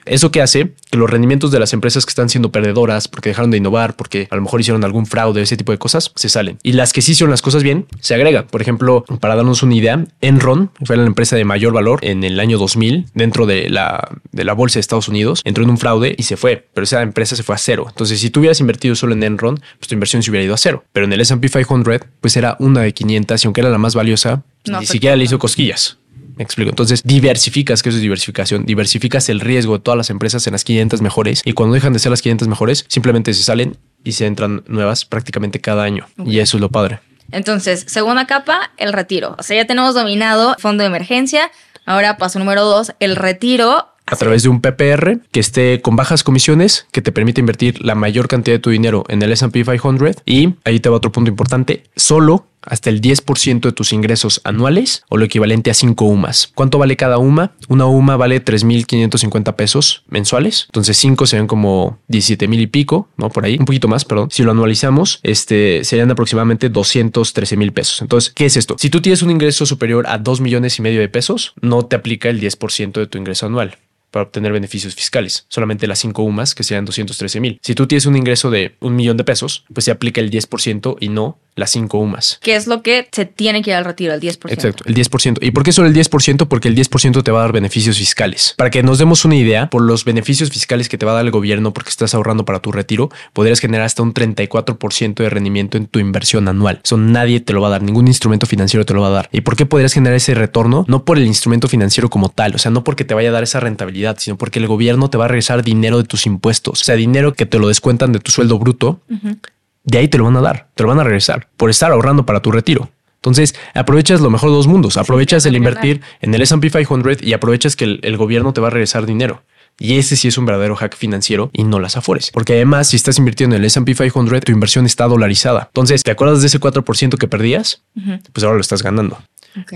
Eso que hace que los rendimientos de las empresas que están siendo perdedoras porque dejaron de innovar, porque a lo mejor hicieron algún fraude, ese tipo de cosas, se salen. Y las que sí hicieron las cosas bien, se agregan. Por ejemplo, para darnos una idea, Enron fue la empresa de mayor valor en el año 2000 dentro de la, de la bolsa de Estados Unidos. Entró en un fraude y se fue, pero esa empresa se fue a cero. Entonces, si tú hubieras invertido solo en Enron, pues tu inversión se hubiera ido a cero. Pero en el S&P 500, pues era una de 500 y aunque era la más valiosa, ni siquiera le hizo cosquillas. Me explico. Entonces, diversificas, que eso es diversificación. Diversificas el riesgo de todas las empresas en las 500 mejores y cuando dejan de ser las 500 mejores, simplemente se salen y se entran nuevas prácticamente cada año. Y eso es lo padre. Entonces, segunda capa, el retiro. O sea, ya tenemos dominado fondo de emergencia. Ahora paso número dos, el retiro a través de un PPR que esté con bajas comisiones, que te permite invertir la mayor cantidad de tu dinero en el S&P 500 y ahí te va otro punto importante, solo hasta el 10% de tus ingresos anuales o lo equivalente a 5 UMAS. ¿Cuánto vale cada UMA? Una UMA vale 3.550 pesos mensuales. Entonces 5 serían como 17 y pico, ¿no? Por ahí, un poquito más, perdón. Si lo anualizamos, este serían aproximadamente 213 mil pesos. Entonces, ¿qué es esto? Si tú tienes un ingreso superior a 2 millones y medio de pesos, no te aplica el 10% de tu ingreso anual para obtener beneficios fiscales. Solamente las 5 UMAS, que serían 213 mil. Si tú tienes un ingreso de un millón de pesos, pues se aplica el 10% y no las 5 UMAS. ¿Qué es lo que se tiene que ir al retiro, el 10%. Exacto, el 10%. ¿Y por qué solo el 10%? Porque el 10% te va a dar beneficios fiscales. Para que nos demos una idea, por los beneficios fiscales que te va a dar el gobierno porque estás ahorrando para tu retiro, podrías generar hasta un 34% de rendimiento en tu inversión anual. Eso nadie te lo va a dar, ningún instrumento financiero te lo va a dar. ¿Y por qué podrías generar ese retorno? No por el instrumento financiero como tal, o sea, no porque te vaya a dar esa rentabilidad, sino porque el gobierno te va a regresar dinero de tus impuestos, o sea, dinero que te lo descuentan de tu sueldo bruto de ahí te lo van a dar, te lo van a regresar por estar ahorrando para tu retiro. Entonces, aprovechas lo mejor de dos mundos. Aprovechas el invertir en el SP 500 y aprovechas que el, gobierno te va a regresar dinero. Y ese sí es un verdadero hack financiero y no las afores. Porque además, si estás invirtiendo en el SP 500, tu inversión está dolarizada. Entonces, ¿te acuerdas de ese 4% que perdías? Pues ahora lo estás ganando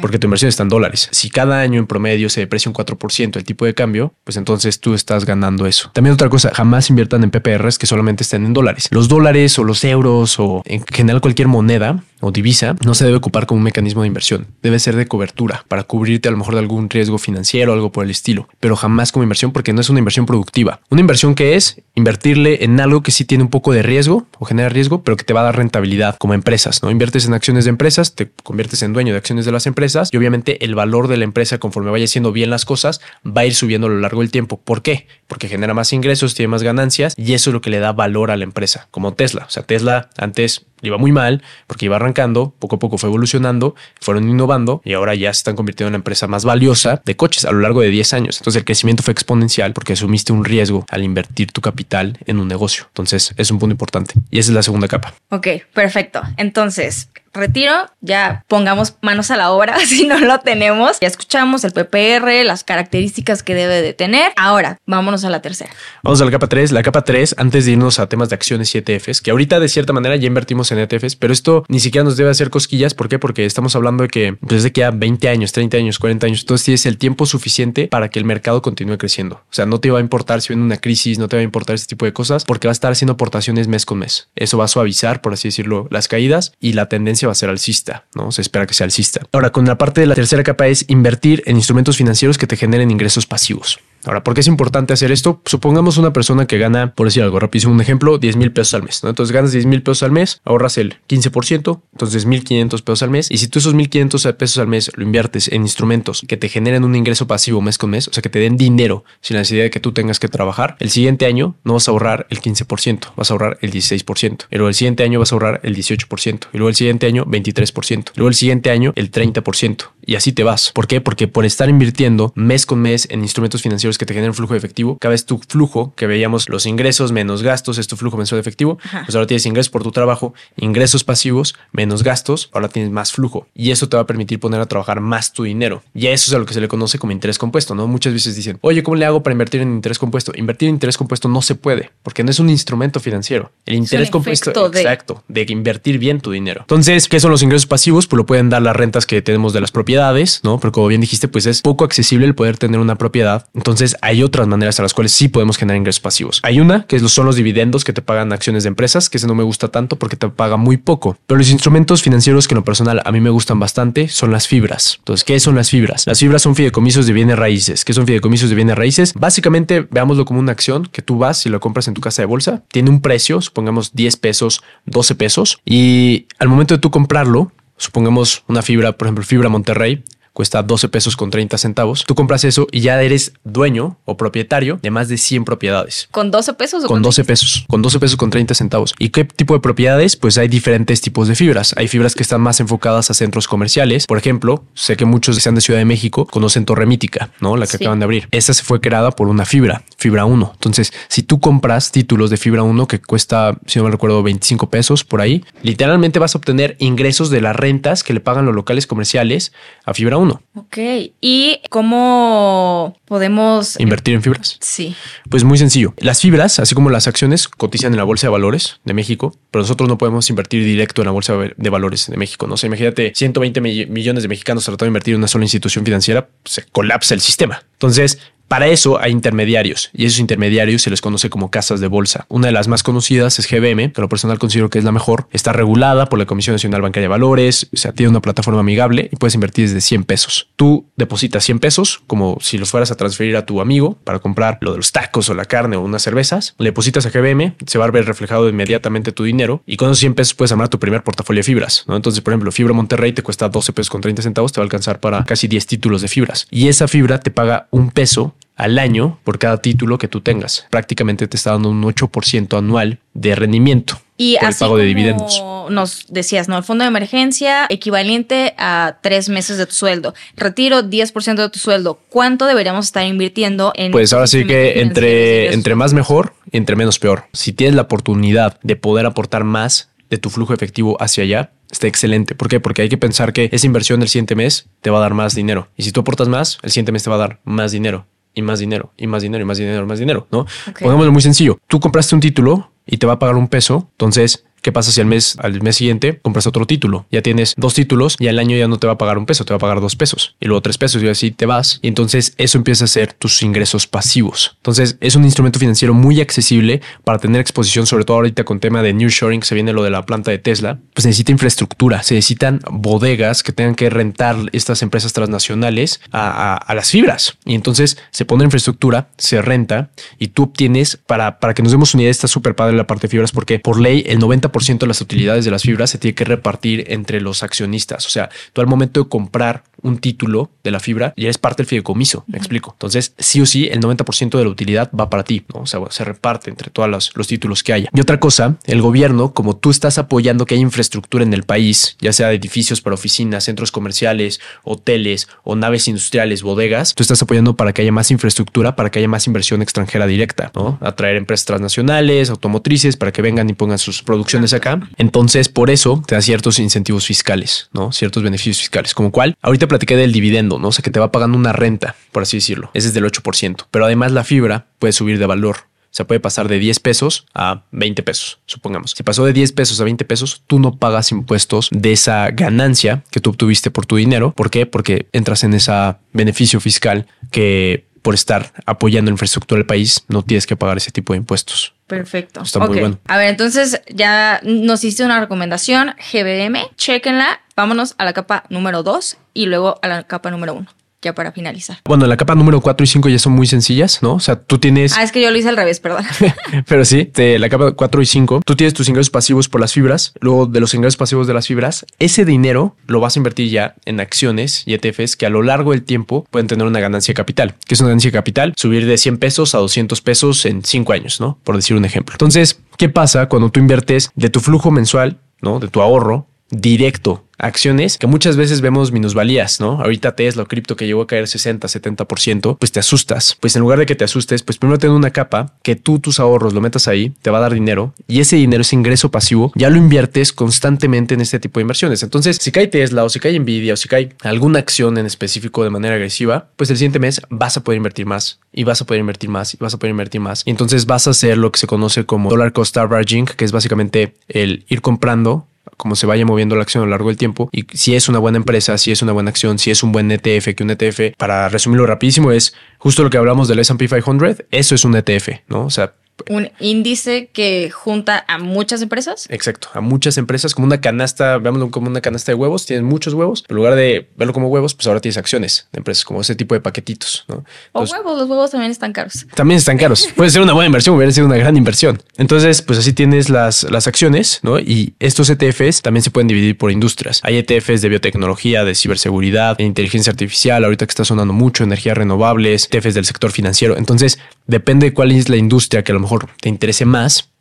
porque tu inversión está en dólares. Si cada año en promedio se deprecia un 4% el tipo de cambio, pues entonces tú estás ganando eso. También otra cosa, jamás inviertan en PPRs que solamente estén en dólares. Los dólares o los euros o en general cualquier moneda o divisa no se debe ocupar como un mecanismo de inversión. Debe ser de cobertura para cubrirte a lo mejor de algún riesgo financiero o algo por el estilo, pero jamás como inversión porque no es una inversión productiva. Una inversión que es invertirle en algo que sí tiene un poco de riesgo o genera riesgo, pero que te va a dar rentabilidad como empresas, ¿no? Inviertes en acciones de empresas, te conviertes en dueño de acciones de las empresas y obviamente el valor de la empresa conforme vaya haciendo bien las cosas va a ir subiendo a lo largo del tiempo. ¿Por qué? Porque genera más ingresos, tiene más ganancias y eso es lo que le da valor a la empresa, como Tesla. O sea, Tesla antes iba muy mal porque iba arrancando, poco a poco fue evolucionando, fueron innovando y ahora ya se están convirtiendo en la empresa más valiosa de coches a lo largo de 10 años. Entonces el crecimiento fue exponencial porque asumiste un riesgo al invertir tu capital en un negocio. Entonces es un punto importante y esa es la segunda capa. Ok, perfecto. Entonces, retiro, ya pongamos manos a la obra si no lo tenemos. Ya escuchamos el PPR, las características que debe de tener. Ahora, vámonos a la tercera. Vamos a la capa 3. La capa 3, antes de irnos a temas de acciones y ETFs, que ahorita de cierta manera ya invertimos en ETFs, pero esto ni siquiera nos debe hacer cosquillas. ¿Por qué? Porque estamos hablando de que desde que ya 20 años, 30 años, 40 años, entonces tienes el tiempo suficiente para que el mercado continúe creciendo. O sea, no te va a importar si viene una crisis, no te va a importar este tipo de cosas, porque va a estar haciendo aportaciones mes con mes. Eso va a suavizar, por así decirlo, las caídas y la tendencia va a ser alcista, ¿no? Se espera que sea alcista. Ahora, con la parte de la tercera capa es invertir en instrumentos financieros que te generen ingresos pasivos. Ahora, ¿por qué es importante hacer esto? Supongamos una persona que gana, por decir algo rapidísimo, un ejemplo, 10 mil pesos al mes. Entonces ganas 10 mil pesos al mes, ahorras el 15%, entonces 1.500 pesos al mes. Y si tú esos 1.500 pesos al mes lo inviertes en instrumentos que te generen un ingreso pasivo mes con mes, o sea, que te den dinero sin la necesidad de que tú tengas que trabajar, el siguiente año no vas a ahorrar el 15%, vas a ahorrar el 16%. Y luego el siguiente año vas a ahorrar el 18%. Y luego el siguiente año 23%. Y luego el siguiente año el 30%. Y así te vas. ¿Por qué? Porque por estar invirtiendo mes con mes en instrumentos financieros que te generen flujo de efectivo, cada vez tu flujo, que veíamos los ingresos menos gastos, es tu flujo mensual de efectivo, pues ahora tienes ingresos por tu trabajo, ingresos pasivos menos gastos, ahora tienes más flujo. Y eso te va a permitir poner a trabajar más tu dinero. Y eso es a lo que se le conoce como interés compuesto, ¿no? Muchas veces dicen, oye, ¿cómo le hago para invertir en interés compuesto? Invertir en interés compuesto no se puede, porque no es un instrumento financiero. El interés compuesto, de... exacto, de invertir bien tu dinero. Entonces, ¿qué son los ingresos pasivos? Pues lo pueden dar las rentas que tenemos de las propiedades, ¿no? Pero como bien dijiste, pues es poco accesible el poder tener una propiedad. Entonces, hay otras maneras a las cuales sí podemos generar ingresos pasivos. Hay una que son los dividendos que te pagan acciones de empresas, que ese no me gusta tanto porque te paga muy poco. Pero los instrumentos financieros que en lo personal a mí me gustan bastante son las fibras. Entonces, ¿qué son las fibras? Las fibras son fideicomisos de bienes raíces. ¿Qué son fideicomisos de bienes raíces? Básicamente, veámoslo como una acción que tú vas y lo compras en tu casa de bolsa. Tiene un precio, supongamos 10 pesos, 12 pesos. Y al momento de tú comprarlo, supongamos una fibra, por ejemplo, fibra Monterrey, cuesta 12 pesos con 30 centavos. Tú compras eso y ya eres dueño o propietario de más de 100 propiedades. ¿Con 12 pesos? O con, 12 pesos. Con 12 pesos con 30 centavos. ¿Y qué tipo de propiedades? Pues hay diferentes tipos de fibras. Hay fibras que están más enfocadas a centros comerciales. Por ejemplo, sé que muchos que sean de Ciudad de México conocen Torre Mítica, ¿no? La que acaban de abrir. Esta se fue creada por una fibra, fibra 1. Entonces, si tú compras títulos de fibra 1 que cuesta, si no me recuerdo, 25 pesos por ahí, literalmente vas a obtener ingresos de las rentas que le pagan los locales comerciales a fibra 1. Ok. ¿Y cómo podemos invertir en fibras? Sí. Pues muy sencillo. Las fibras, así como las acciones, cotizan en la Bolsa de Valores de México, pero nosotros no podemos invertir directo en la Bolsa de Valores de México. No sé, imagínate 120 millones de mexicanos tratando de invertir en una sola institución financiera, se colapsa el sistema. Entonces, para eso hay intermediarios y esos intermediarios se les conoce como casas de bolsa. Una de las más conocidas es GBM, que lo personal considero que es la mejor. Está regulada por la Comisión Nacional Bancaria de Valores, o sea, tiene una plataforma amigable y puedes invertir desde 100 pesos. Tú depositas 100 pesos como si los fueras a transferir a tu amigo para comprar lo de los tacos o la carne o unas cervezas. Le depositas a GBM, se va a ver reflejado inmediatamente tu dinero y con esos 100 pesos puedes armar tu primer portafolio de fibras. ¿no? Entonces, por ejemplo, Fibra Monterrey te cuesta 12 pesos con 30 centavos, te va a alcanzar para casi 10 títulos de fibras. Y esa fibra te paga un peso al año por cada título que tú tengas. Prácticamente te está dando un 8% anual de rendimiento. Y por el pago de dividendos. Nos decías, ¿no? El fondo de emergencia equivalente a tres meses de tu sueldo. Retiro 10% de tu sueldo. ¿Cuánto deberíamos estar invirtiendo en... Pues ahora sí que entre, entre más mejor y entre menos peor. Si tienes la oportunidad de poder aportar más de tu flujo efectivo hacia allá, está excelente. ¿Por qué? Porque hay que pensar que esa inversión el siguiente mes te va a dar más dinero. Y si tú aportas más, el siguiente mes te va a dar más dinero y más dinero, y más dinero, y más dinero, y más dinero, ¿no? Pongámoslo muy sencillo. Tú compraste un título y te va a pagar un peso, entonces ¿Qué pasa si al mes, al mes siguiente compras otro título? Ya tienes dos títulos y al año ya no te va a pagar un peso, te va a pagar dos pesos y luego tres pesos y así te vas. Y entonces eso empieza a ser tus ingresos pasivos. Entonces es un instrumento financiero muy accesible para tener exposición, sobre todo ahorita con tema de New Shoring, se viene lo de la planta de Tesla. Pues necesita infraestructura, se necesitan bodegas que tengan que rentar estas empresas transnacionales a, las fibras. Y entonces se pone infraestructura, se renta y tú obtienes, para, para que nos demos una idea, está súper padre la parte de fibras porque por ley el 90% de las utilidades de las fibras se tiene que repartir entre los accionistas. O sea, tú al momento de comprar un título de la fibra y eres parte del fideicomiso, me explico. Entonces, sí o sí, el 90% de la utilidad va para ti, ¿no? O sea, se reparte entre todos los, los, títulos que haya. Y otra cosa, el gobierno, como tú estás apoyando que haya infraestructura en el país, ya sea edificios para oficinas, centros comerciales, hoteles o naves industriales, bodegas, tú estás apoyando para que haya más infraestructura, para que haya más inversión extranjera directa, ¿no? Atraer empresas transnacionales, automotrices, para que vengan y pongan sus producciones acá. Entonces, por eso te da ciertos incentivos fiscales, ¿no? Ciertos beneficios fiscales, como cual, ahorita platiqué del dividendo, ¿no? O sea, que te va pagando una renta, por así decirlo. Ese es del 8%. Pero además la fibra puede subir de valor. O sea, puede pasar de 10 pesos a 20 pesos, supongamos. Si pasó de 10 pesos a 20 pesos, tú no pagas impuestos de esa ganancia que tú obtuviste por tu dinero. ¿Por qué? Porque entras en ese beneficio fiscal que por estar apoyando la infraestructura del país, no tienes que pagar ese tipo de impuestos. Perfecto. Está muy bueno. A ver, entonces ya nos hiciste una recomendación, GBM, chequenla. Vámonos a la capa número 2 y luego a la capa número 1, ya para finalizar. Bueno, la capa número 4 y 5 ya son muy sencillas, ¿no? O sea, tú tienes... Ah, es que yo lo hice al revés, perdón. Pero sí, de la capa 4 y 5, tú tienes tus ingresos pasivos por las fibras, luego de los ingresos pasivos de las fibras, ese dinero lo vas a invertir ya en acciones y ETFs que a lo largo del tiempo pueden tener una ganancia de capital. ¿Qué es una ganancia de capital? Subir de 100 pesos a 200 pesos en 5 años, ¿no? Por decir un ejemplo. Entonces, ¿qué pasa cuando tú inviertes de tu flujo mensual, ¿no? De tu ahorro directo acciones que muchas veces vemos minusvalías, ¿no? Ahorita Tesla cripto que llegó a caer 60, 70%, pues te asustas. Pues en lugar de que te asustes, pues primero ten una capa que tú tus ahorros lo metas ahí, te va a dar dinero y ese dinero, ese ingreso pasivo, ya lo inviertes constantemente en este tipo de inversiones. Entonces, si cae Tesla o si cae Nvidia o si cae alguna acción en específico de manera agresiva, pues el siguiente mes vas a poder invertir más y vas a poder invertir más y vas a poder invertir más. Y entonces vas a hacer lo que se conoce como dollar cost averaging, que es básicamente el ir comprando como se vaya moviendo la acción a lo largo del tiempo y si es una buena empresa, si es una buena acción, si es un buen ETF, que un ETF, para resumirlo rapidísimo, es justo lo que hablamos del S&P 500, eso es un ETF, ¿no? O sea, Un índice que junta a muchas empresas. Exacto, a muchas empresas como una canasta, veámoslo como una canasta de huevos, tienes muchos huevos, en lugar de verlo como huevos, pues ahora tienes acciones de empresas, como ese tipo de paquetitos, ¿no? O huevos, los huevos también están caros. también están caros. Puede ser una buena inversión, hubiera sido una gran inversión. Entonces, pues así tienes las, las acciones, ¿no? Y estos ETFs también se pueden dividir por industrias. Hay ETFs de biotecnología, de ciberseguridad, de inteligencia artificial, ahorita que está sonando mucho, energías renovables, ETFs del sector financiero. Entonces, depende de cuál es la industria que a lo mejor te interese más.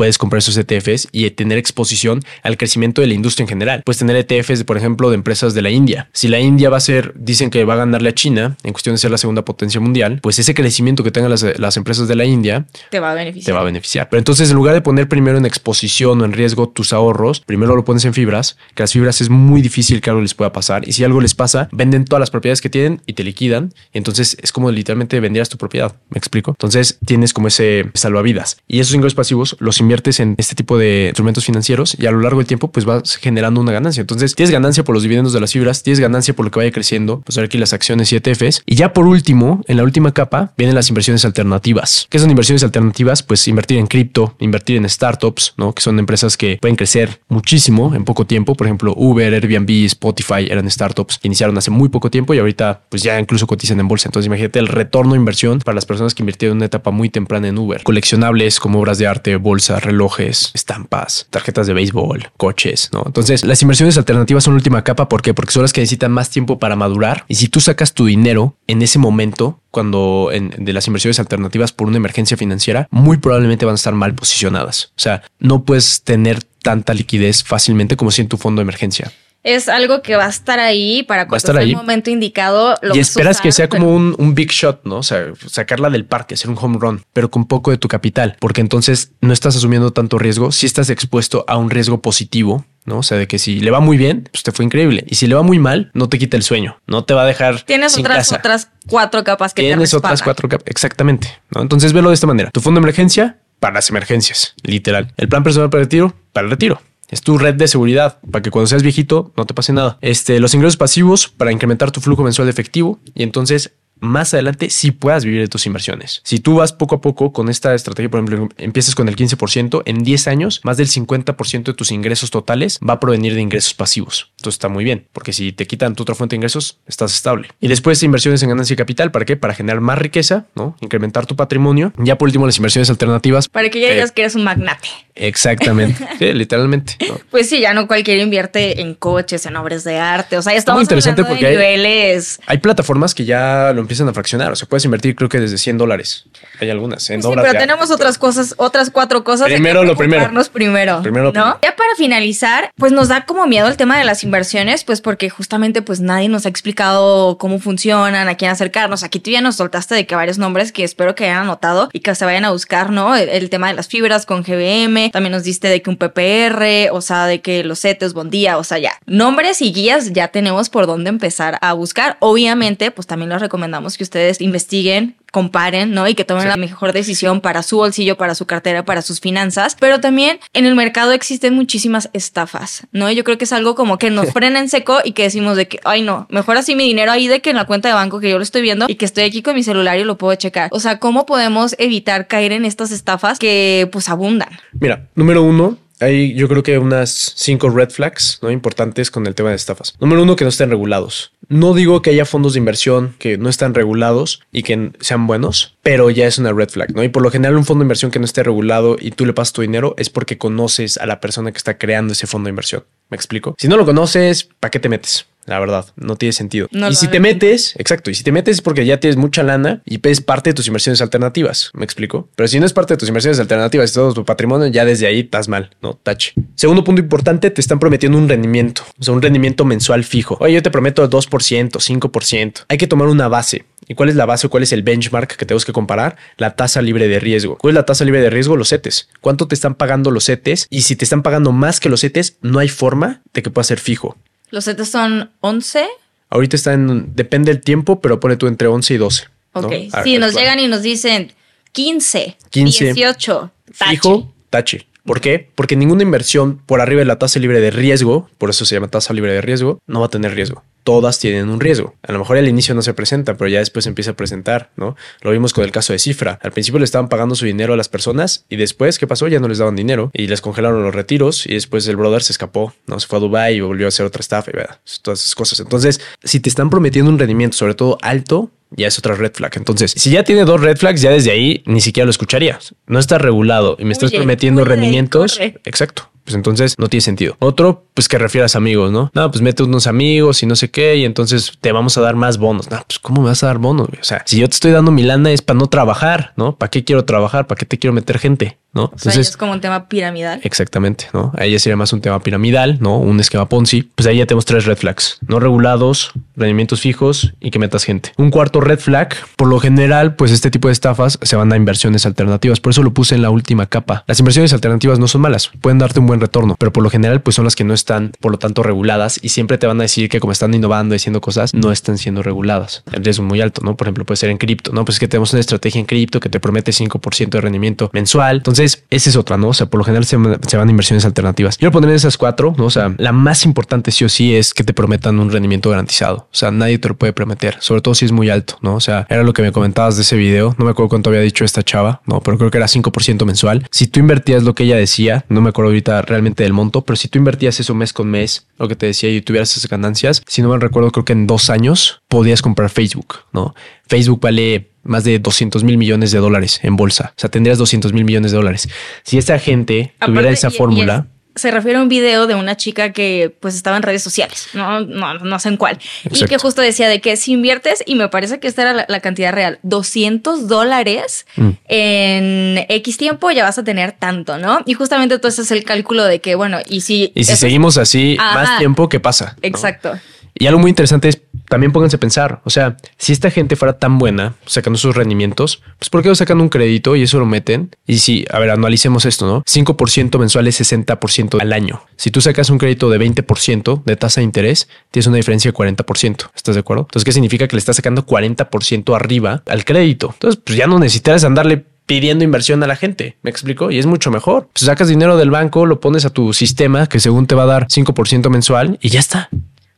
Puedes comprar esos ETFs y tener exposición al crecimiento de la industria en general. Puedes tener ETFs, por ejemplo, de empresas de la India. Si la India va a ser, dicen que va a ganarle a China en cuestión de ser la segunda potencia mundial, pues ese crecimiento que tengan las, las empresas de la India Te va a te beneficiar. va a beneficiar. Pero entonces, en lugar de poner primero en exposición o en riesgo tus ahorros, primero lo pones en fibras, que las fibras es muy difícil que algo les pueda pasar. Y si algo les pasa, venden todas las propiedades que tienen y te liquidan. Entonces es como literalmente vendieras tu propiedad. ¿Me explico? Entonces tienes como ese salvavidas. Y esos ingresos pasivos los inviertes en este tipo de instrumentos financieros y a lo largo del tiempo pues vas generando una ganancia. Entonces tienes ganancia por los dividendos de las fibras, tienes ganancia por lo que vaya creciendo, pues aquí las acciones y ETFs. Y ya por último, en la última capa, vienen las inversiones alternativas. ¿Qué son inversiones alternativas? Pues invertir en cripto, invertir en startups, ¿no? Que son empresas que pueden crecer muchísimo en poco tiempo. Por ejemplo, Uber, Airbnb, Spotify eran startups que iniciaron hace muy poco tiempo y ahorita pues ya incluso cotizan en bolsa. Entonces imagínate el retorno de inversión para las personas que invirtieron en una etapa muy temprana en Uber. Coleccionables como obras de arte, bolsa, relojes, estampas, tarjetas de béisbol, coches, ¿no? Entonces las inversiones alternativas son última capa. ¿Por qué? Porque son las que necesitan más tiempo para madurar. Y si tú sacas tu dinero en ese momento, cuando de las inversiones alternativas por una emergencia financiera, muy probablemente van a estar mal posicionadas. O sea, no puedes tener tanta liquidez fácilmente como si en tu fondo de emergencia. Es algo que va a estar ahí para cuando estar sea ahí. el momento indicado. Lo y esperas usar, que sea pero- como un, un big shot, ¿no? O sea, sacarla del parque, hacer un home run, pero con poco de tu capital, porque entonces no estás asumiendo tanto riesgo, si estás expuesto a un riesgo positivo, ¿no? O sea, de que si le va muy bien, pues te fue increíble. Y si le va muy mal, no te quita el sueño, no te va a dejar Tienes sin otras, casa. otras cuatro capas que Tienes te otras cuatro capas. Exactamente. ¿no? Entonces velo de esta manera. Tu fondo de emergencia para las emergencias, literal. El plan personal para el retiro, para el retiro. Es tu red de seguridad para que cuando seas viejito no te pase nada. Este, los ingresos pasivos para incrementar tu flujo mensual de efectivo y entonces más adelante sí puedas vivir de tus inversiones. Si tú vas poco a poco con esta estrategia, por ejemplo, empiezas con el 15%, en 10 años, más del 50% de tus ingresos totales va a provenir de ingresos pasivos. Entonces está muy bien, porque si te quitan tu otra fuente de ingresos, estás estable. Y después inversiones en ganancia de capital, ¿para qué? Para generar más riqueza, ¿no? Incrementar tu patrimonio. Ya por último, las inversiones alternativas. Para que ya Eh, digas que eres un magnate. Exactamente. sí, literalmente. ¿no? Pues sí, ya no cualquiera invierte en coches, en obras de arte. O sea, ya Está muy estamos interesante hablando porque de hay- niveles. Hay plataformas que ya lo empiezan a fraccionar. O sea, puedes invertir creo que desde 100 dólares. Hay algunas en Sí, pero tenemos otras cosas, otras cuatro cosas. Primero que lo primero. primero. Primero lo ¿no? primero. Ya para finalizar, pues nos da como miedo el tema de las inversiones, pues porque justamente pues nadie nos ha explicado cómo funcionan, a quién acercarnos. Aquí tú ya nos soltaste de que varios nombres que espero que hayan anotado y que se vayan a buscar, ¿no? El, el tema de las fibras con GBM, también nos diste de que un PPR, o sea, de que los CETES, Bondía, o sea, ya. Nombres y guías ya tenemos por dónde empezar a buscar. Obviamente, pues también les recomendamos que ustedes investiguen comparen, ¿no? Y que tomen la mejor decisión para su bolsillo, para su cartera, para sus finanzas. Pero también en el mercado existen muchísimas estafas, ¿no? Yo creo que es algo como que nos frena en seco y que decimos de que, ay no, mejor así mi dinero ahí de que en la cuenta de banco que yo lo estoy viendo y que estoy aquí con mi celular y lo puedo checar. O sea, ¿cómo podemos evitar caer en estas estafas que pues abundan? Mira, número uno, hay yo creo que unas cinco red flags ¿no? importantes con el tema de estafas. Número uno, que no estén regulados. No digo que haya fondos de inversión que no están regulados y que sean buenos, pero ya es una red flag, ¿no? Y por lo general un fondo de inversión que no esté regulado y tú le pasas tu dinero es porque conoces a la persona que está creando ese fondo de inversión. ¿Me explico? Si no lo conoces, ¿para qué te metes? La verdad, no tiene sentido. y si te metes, exacto, y si te metes es porque ya tienes mucha lana y es parte de tus inversiones alternativas, ¿me explico? Pero si no es parte de tus inversiones alternativas y todo tu patrimonio, ya desde ahí estás mal, ¿no? Tache. Segundo punto importante, te están prometiendo un rendimiento, o sea, un rendimiento mensual fijo. Oye, yo te prometo 2%, 5%. Hay que tomar una base. ¿Y cuál es la base o cuál es el benchmark que tenemos que comparar? La tasa libre de riesgo. ¿Cuál es la tasa libre de riesgo? Los CETES. ¿Cuánto te están pagando los CETES? Y si te están pagando más que los CETES, no hay forma de que pueda ser fijo. Los CETES son 11. Ahorita está en, depende del tiempo, pero pone tú entre 11 y 12. Ok. Si nos llegan y nos dicen 15, 15 18, tache. Fijo, tache. ¿Por qué? Porque ninguna inversión por arriba de la tasa libre de riesgo, por eso se llama tasa libre de riesgo, no va a tener riesgo todas tienen un riesgo. A lo mejor al inicio no se presenta, pero ya después empieza a presentar, ¿no? Lo vimos con el caso de Cifra. Al principio le estaban pagando su dinero a las personas y después, ¿qué pasó? Ya no les daban dinero y les congelaron los retiros y después el brother se escapó, ¿no? Se fue a Dubai y volvió a hacer otra estafa y todas esas cosas. Entonces, si te están prometiendo un rendimiento, sobre todo alto, ya es otra red flag. Entonces, si ya tiene dos red flags, ya desde ahí ni siquiera lo escucharías. No está regulado y me estás prometiendo rendimientos. Exacto pues entonces no tiene sentido. Otro, pues que refieras amigos, ¿no? No, pues mete unos amigos y no sé qué, y entonces te vamos a dar más bonos. No, pues ¿cómo me vas a dar bonos? O sea, si yo te estoy dando mi lana es para no trabajar, ¿no? ¿Para qué quiero trabajar? ¿Para qué te quiero meter gente? ¿No? Entonces, es como un tema piramidal. Exactamente, ¿no? Ahí ya sería más un tema piramidal, ¿no? Un esquema Ponzi. Pues ahí ya tenemos tres red flags. No regulados, rendimientos fijos y que metas gente. Un cuarto red flag, por lo general, pues este tipo de estafas se van a inversiones alternativas. Por eso lo puse en la última capa. Las inversiones alternativas no son malas, pueden darte un buen retorno, pero por lo general, pues son las que no están, por lo tanto, reguladas y siempre te van a decir que como están innovando y haciendo cosas, no están siendo reguladas. El riesgo muy alto, ¿no? Por ejemplo, puede ser en cripto, ¿no? Pues es que tenemos una estrategia en cripto que te promete 5% de rendimiento mensual. Entonces, esa es otra, ¿no? O sea, por lo general se, van inversiones alternativas. Quiero poner esas cuatro, ¿no? O sea, la más importante sí o sí es que te prometan un rendimiento garantizado. O sea, nadie te lo puede prometer, sobre todo si es muy alto, ¿no? O sea, era lo que me comentabas de ese video. No me acuerdo cuánto había dicho esta chava, ¿no? Pero creo que era 5% mensual. Si tú invertías lo que ella decía, no me acuerdo ahorita realmente del monto, pero si tú invertías eso mes con mes, lo que te decía y tuvieras esas ganancias, si no me recuerdo, creo que en dos años podías comprar Facebook, ¿no? Facebook vale más de 200 mil millones de dólares en bolsa. O sea, tendrías 200 mil millones de dólares. Si esa gente tuviera esa fórmula... Se refiere a un video de una chica que pues estaba en redes sociales, no, no, no sé en cuál, y que justo decía de que si inviertes, y me parece que esta era la, cantidad real, 200 dólares mm. en X tiempo ya vas a tener tanto, ¿no? Y justamente todo ese es el cálculo de que, bueno, y si... Y si seguimos así más tiempo, ¿qué pasa? Exacto. Y algo muy interesante es, también pónganse a pensar, o sea, si esta gente fuera tan buena sacando sus rendimientos, pues ¿por qué no sacan un crédito y eso lo meten? Y si, a ver, analicemos esto, ¿no? 5% mensual es 60% al año. Si tú sacas un crédito de 20% de tasa de interés, tienes una diferencia de 40%. ¿Estás de acuerdo? Entonces, ¿qué significa que le estás sacando 40% arriba al crédito? Entonces, pues ya no necesitas andarle pidiendo inversión a la gente. ¿Me explico? Y es mucho mejor. Pues sacas dinero del banco, lo pones a tu sistema que según te va a dar 5% mensual y ya está.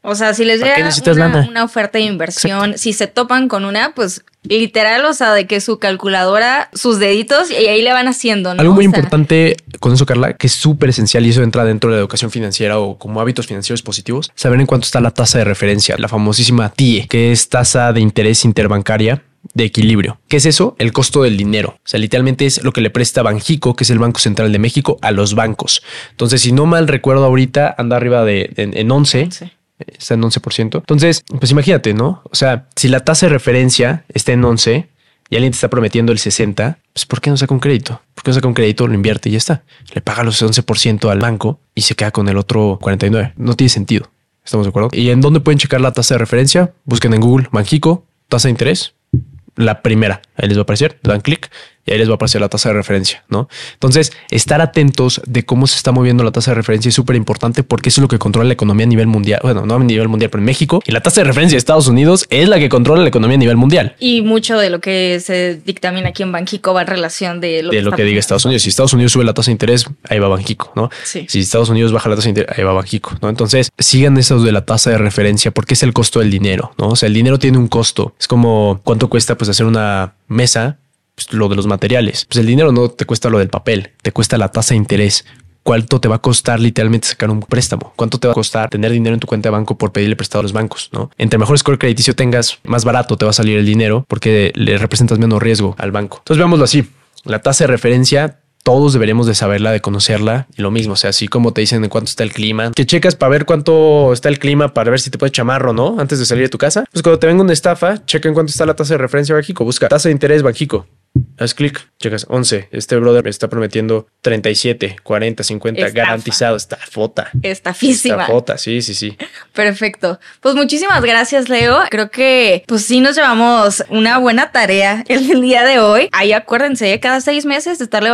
O sea, si les llega una, una, oferta de inversión, si se topan con una, pues literal, o sea, de que su calculadora, sus deditos y ahí le van haciendo. ¿no? Algo muy importante con eso, Carla, que es súper esencial y eso entra dentro de la educación financiera o como hábitos financieros positivos, saber en cuánto está la tasa de referencia, la famosísima TIE, que es tasa de interés interbancaria de equilibrio. ¿Qué es eso? El costo del dinero. O sea, literalmente es lo que le presta Banjico, que es el Banco Central de México, a los bancos. Entonces, si no mal recuerdo ahorita, anda arriba de en, 11 está en 11%. Entonces, pues imagínate, ¿no? O sea, si la tasa de referencia está en 11 y alguien te está prometiendo el 60, pues ¿por qué no saca un crédito? ¿Por qué no saca un crédito, lo invierte y ya está? Le paga los 11% al banco y se queda con el otro 49. No tiene sentido. ¿Estamos de acuerdo? ¿Y en dónde pueden checar la tasa de referencia? Busquen en Google Banjico, tasa de interés. La primera, ahí les va a aparecer, dan clic y ahí les va a aparecer la tasa de referencia, ¿no? Entonces, estar atentos de cómo se está moviendo la tasa de referencia es súper importante porque eso es lo que controla la economía a nivel mundial. Bueno, no a nivel mundial, pero en México. Y la tasa de referencia de Estados Unidos es la que controla la economía a nivel mundial. Y mucho de lo que se dictamina aquí en Banjico va en relación de lo de que, lo que diga Estados Unidos. Si Estados Unidos sube la tasa de interés, ahí va Banjico, ¿no? Sí. Si Estados Unidos baja la tasa de interés, ahí va Banjico, ¿no? Entonces, sigan eso de la tasa de referencia porque es el costo del dinero, ¿no? O sea, el dinero tiene un costo. Es como cuánto cuesta pues hacer una mesa pues, lo de los materiales. Pues el dinero no te cuesta lo del papel, te cuesta la tasa de interés. ¿Cuánto te va a costar literalmente sacar un préstamo? ¿Cuánto te va a costar tener dinero en tu cuenta de banco por pedirle prestado a los bancos? ¿no? Entre mejor score crediticio tengas, más barato te va a salir el dinero porque le representas menos riesgo al banco. Entonces veámoslo así. La tasa de referencia todos deberíamos de saberla, de conocerla y lo mismo, o sea, así como te dicen en cuánto está el clima, que checas para ver cuánto está el clima, para ver si te puedes chamarro, ¿no? Antes de salir de tu casa. Pues cuando te venga una estafa, checa en cuánto está la tasa de referencia Banjico, busca tasa de interés Banjico. Haz clic, checas 11. Este brother me está prometiendo 37, 40, 50, garantizado. Está fota. Estafísima. Está fota, sí, sí, sí. Perfecto. Pues muchísimas gracias, Leo. Creo que pues sí nos llevamos una buena tarea el día de hoy. Ahí acuérdense, cada seis meses estarle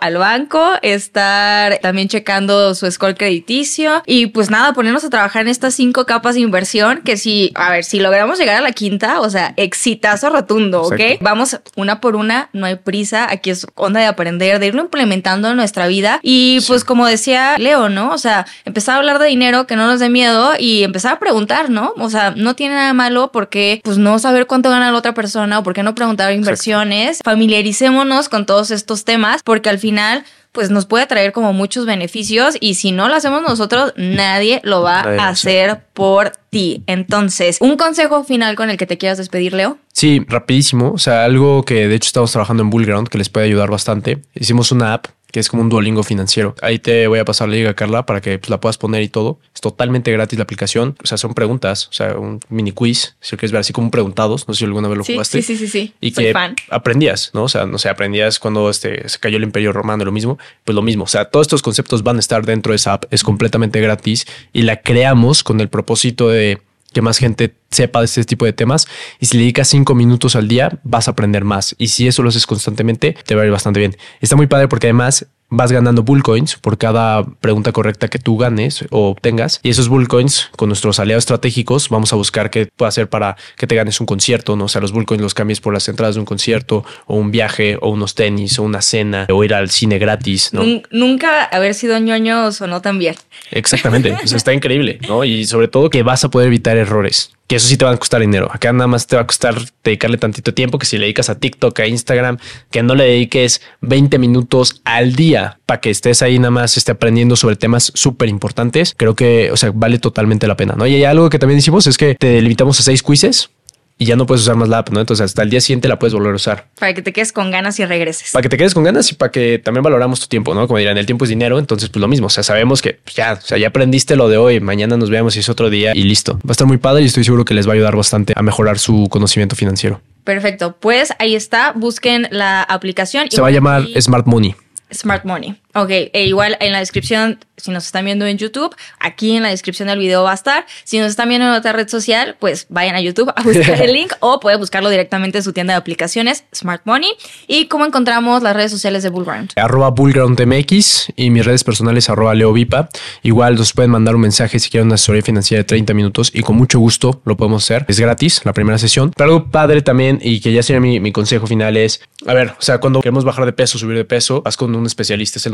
al banco, estar también checando su score crediticio y pues nada, ponernos a trabajar en estas cinco capas de inversión que si, a ver, si logramos llegar a la quinta, o sea, exitazo rotundo, ¿ok? Vamos una por una, no hay prisa, aquí es onda de aprender, de irlo implementando en nuestra vida y pues como decía Leo, ¿no? O sea, empezar a hablar de dinero, que no nos dé miedo y empezar a preguntar, ¿no? O sea, no tiene nada malo porque pues no saber cuánto gana la otra persona o por qué no preguntar inversiones, familiaricémonos con todos estos temas porque al final pues nos puede traer como muchos beneficios y si no lo hacemos nosotros, nadie lo va a hacer por ti. Entonces, un consejo final con el que te quieras despedir, Leo. Sí, rapidísimo. O sea, algo que de hecho estamos trabajando en Bullground que les puede ayudar bastante. Hicimos una app que es como un Duolingo financiero. Ahí te voy a pasar la liga, Carla, para que pues, la puedas poner y todo. Es totalmente gratis la aplicación. O sea, son preguntas, o sea, un mini quiz, si lo quieres ver así como preguntados. No sé si alguna vez lo sí, jugaste. Sí, sí, sí, sí. Y que aprendías, ¿no? O sea, no sé, aprendías cuando este, se cayó el Imperio Romano, lo mismo. Pues lo mismo. O sea, todos estos conceptos van a estar dentro de esa app. Es completamente gratis y la creamos con el propósito de que más gente sepa de este tipo de temas. Y si le dedicas cinco minutos al día, vas a aprender más. Y si eso lo haces constantemente, te va a ir bastante bien. Está muy padre porque además vas ganando bull coins por cada pregunta correcta que tú ganes o obtengas. Y esos bull coins con nuestros aliados estratégicos vamos a buscar qué puede hacer para que te ganes un concierto, ¿no? O sea, los bull coins los cambies por las entradas de un concierto o un viaje o unos tenis o una cena o ir al cine gratis, ¿no? Nunca haber sido ñoño sonó tan bien. Exactamente. pues está increíble, ¿no? Y sobre todo que vas a poder evitar errores que eso sí te va a costar dinero. Acá nada más te va a costar dedicarle tantito tiempo que si le dedicas a TikTok, a Instagram, que no le dediques 20 minutos al día para que estés ahí nada más esté aprendiendo sobre temas súper importantes. Creo que, o sea, vale totalmente la pena, ¿no? Y hay algo que también hicimos es que te limitamos a seis quizzes y ya no puedes usar más la app, ¿no? Entonces hasta el día siguiente la puedes volver a usar. Para que te quedes con ganas y regreses. Para que te quedes con ganas y para que también valoramos tu tiempo, ¿no? Como dirán, el tiempo es dinero, entonces pues lo mismo, o sea, sabemos que pues, ya, o sea, ya aprendiste lo de hoy, mañana nos vemos y es otro día y listo. Va a estar muy padre y estoy seguro que les va a ayudar bastante a mejorar su conocimiento financiero. Perfecto, pues ahí está, busquen la aplicación. Se va a llamar Smart Money. Smart Money. Ok, e igual en la descripción, si nos están viendo en YouTube, aquí en la descripción del video va a estar. Si nos están viendo en otra red social, pues vayan a YouTube a buscar el link o pueden buscarlo directamente en su tienda de aplicaciones, Smart Money. ¿Y cómo encontramos las redes sociales de Bullground? Arroba BullgroundMX y mis redes personales arroba LeoVipa. Igual nos pueden mandar un mensaje si quieren una asesoría financiera de 30 minutos y con mucho gusto lo podemos hacer. Es gratis la primera sesión. Pero algo padre también y que ya sería mi, mi consejo final es, a ver, o sea, cuando queremos bajar de peso, subir de peso, vas con un especialista, es el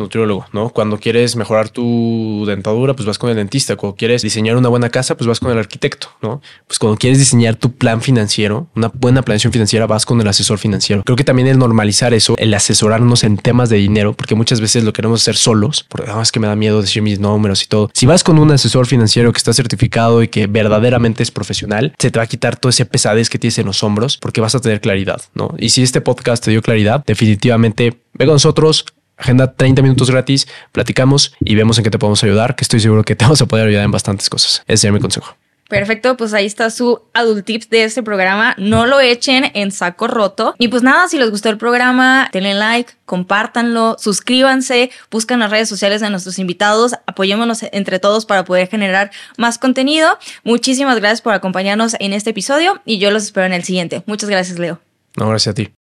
¿no? Cuando quieres mejorar tu dentadura, pues vas con el dentista. Cuando quieres diseñar una buena casa, pues vas con el arquitecto, ¿no? Pues cuando quieres diseñar tu plan financiero, una buena planeación financiera, vas con el asesor financiero. Creo que también el normalizar eso, el asesorarnos en temas de dinero, porque muchas veces lo queremos hacer solos, porque además es que me da miedo decir mis números y todo. Si vas con un asesor financiero que está certificado y que verdaderamente es profesional, se te va a quitar todo ese pesadez que tienes en los hombros porque vas a tener claridad, ¿no? Y si este podcast te dio claridad, definitivamente ve con nosotros, agenda 30 minutos gratis, platicamos y vemos en qué te podemos ayudar, que estoy seguro que te vamos a poder ayudar en bastantes cosas. Ese es mi consejo. Perfecto, pues ahí está su adult tips de este programa. No lo echen en saco roto. Y pues nada, si les gustó el programa, denle like, compártanlo, suscríbanse, buscan las redes sociales de nuestros invitados, apoyémonos entre todos para poder generar más contenido. Muchísimas gracias por acompañarnos en este episodio y yo los espero en el siguiente. Muchas gracias, Leo. No, gracias a ti.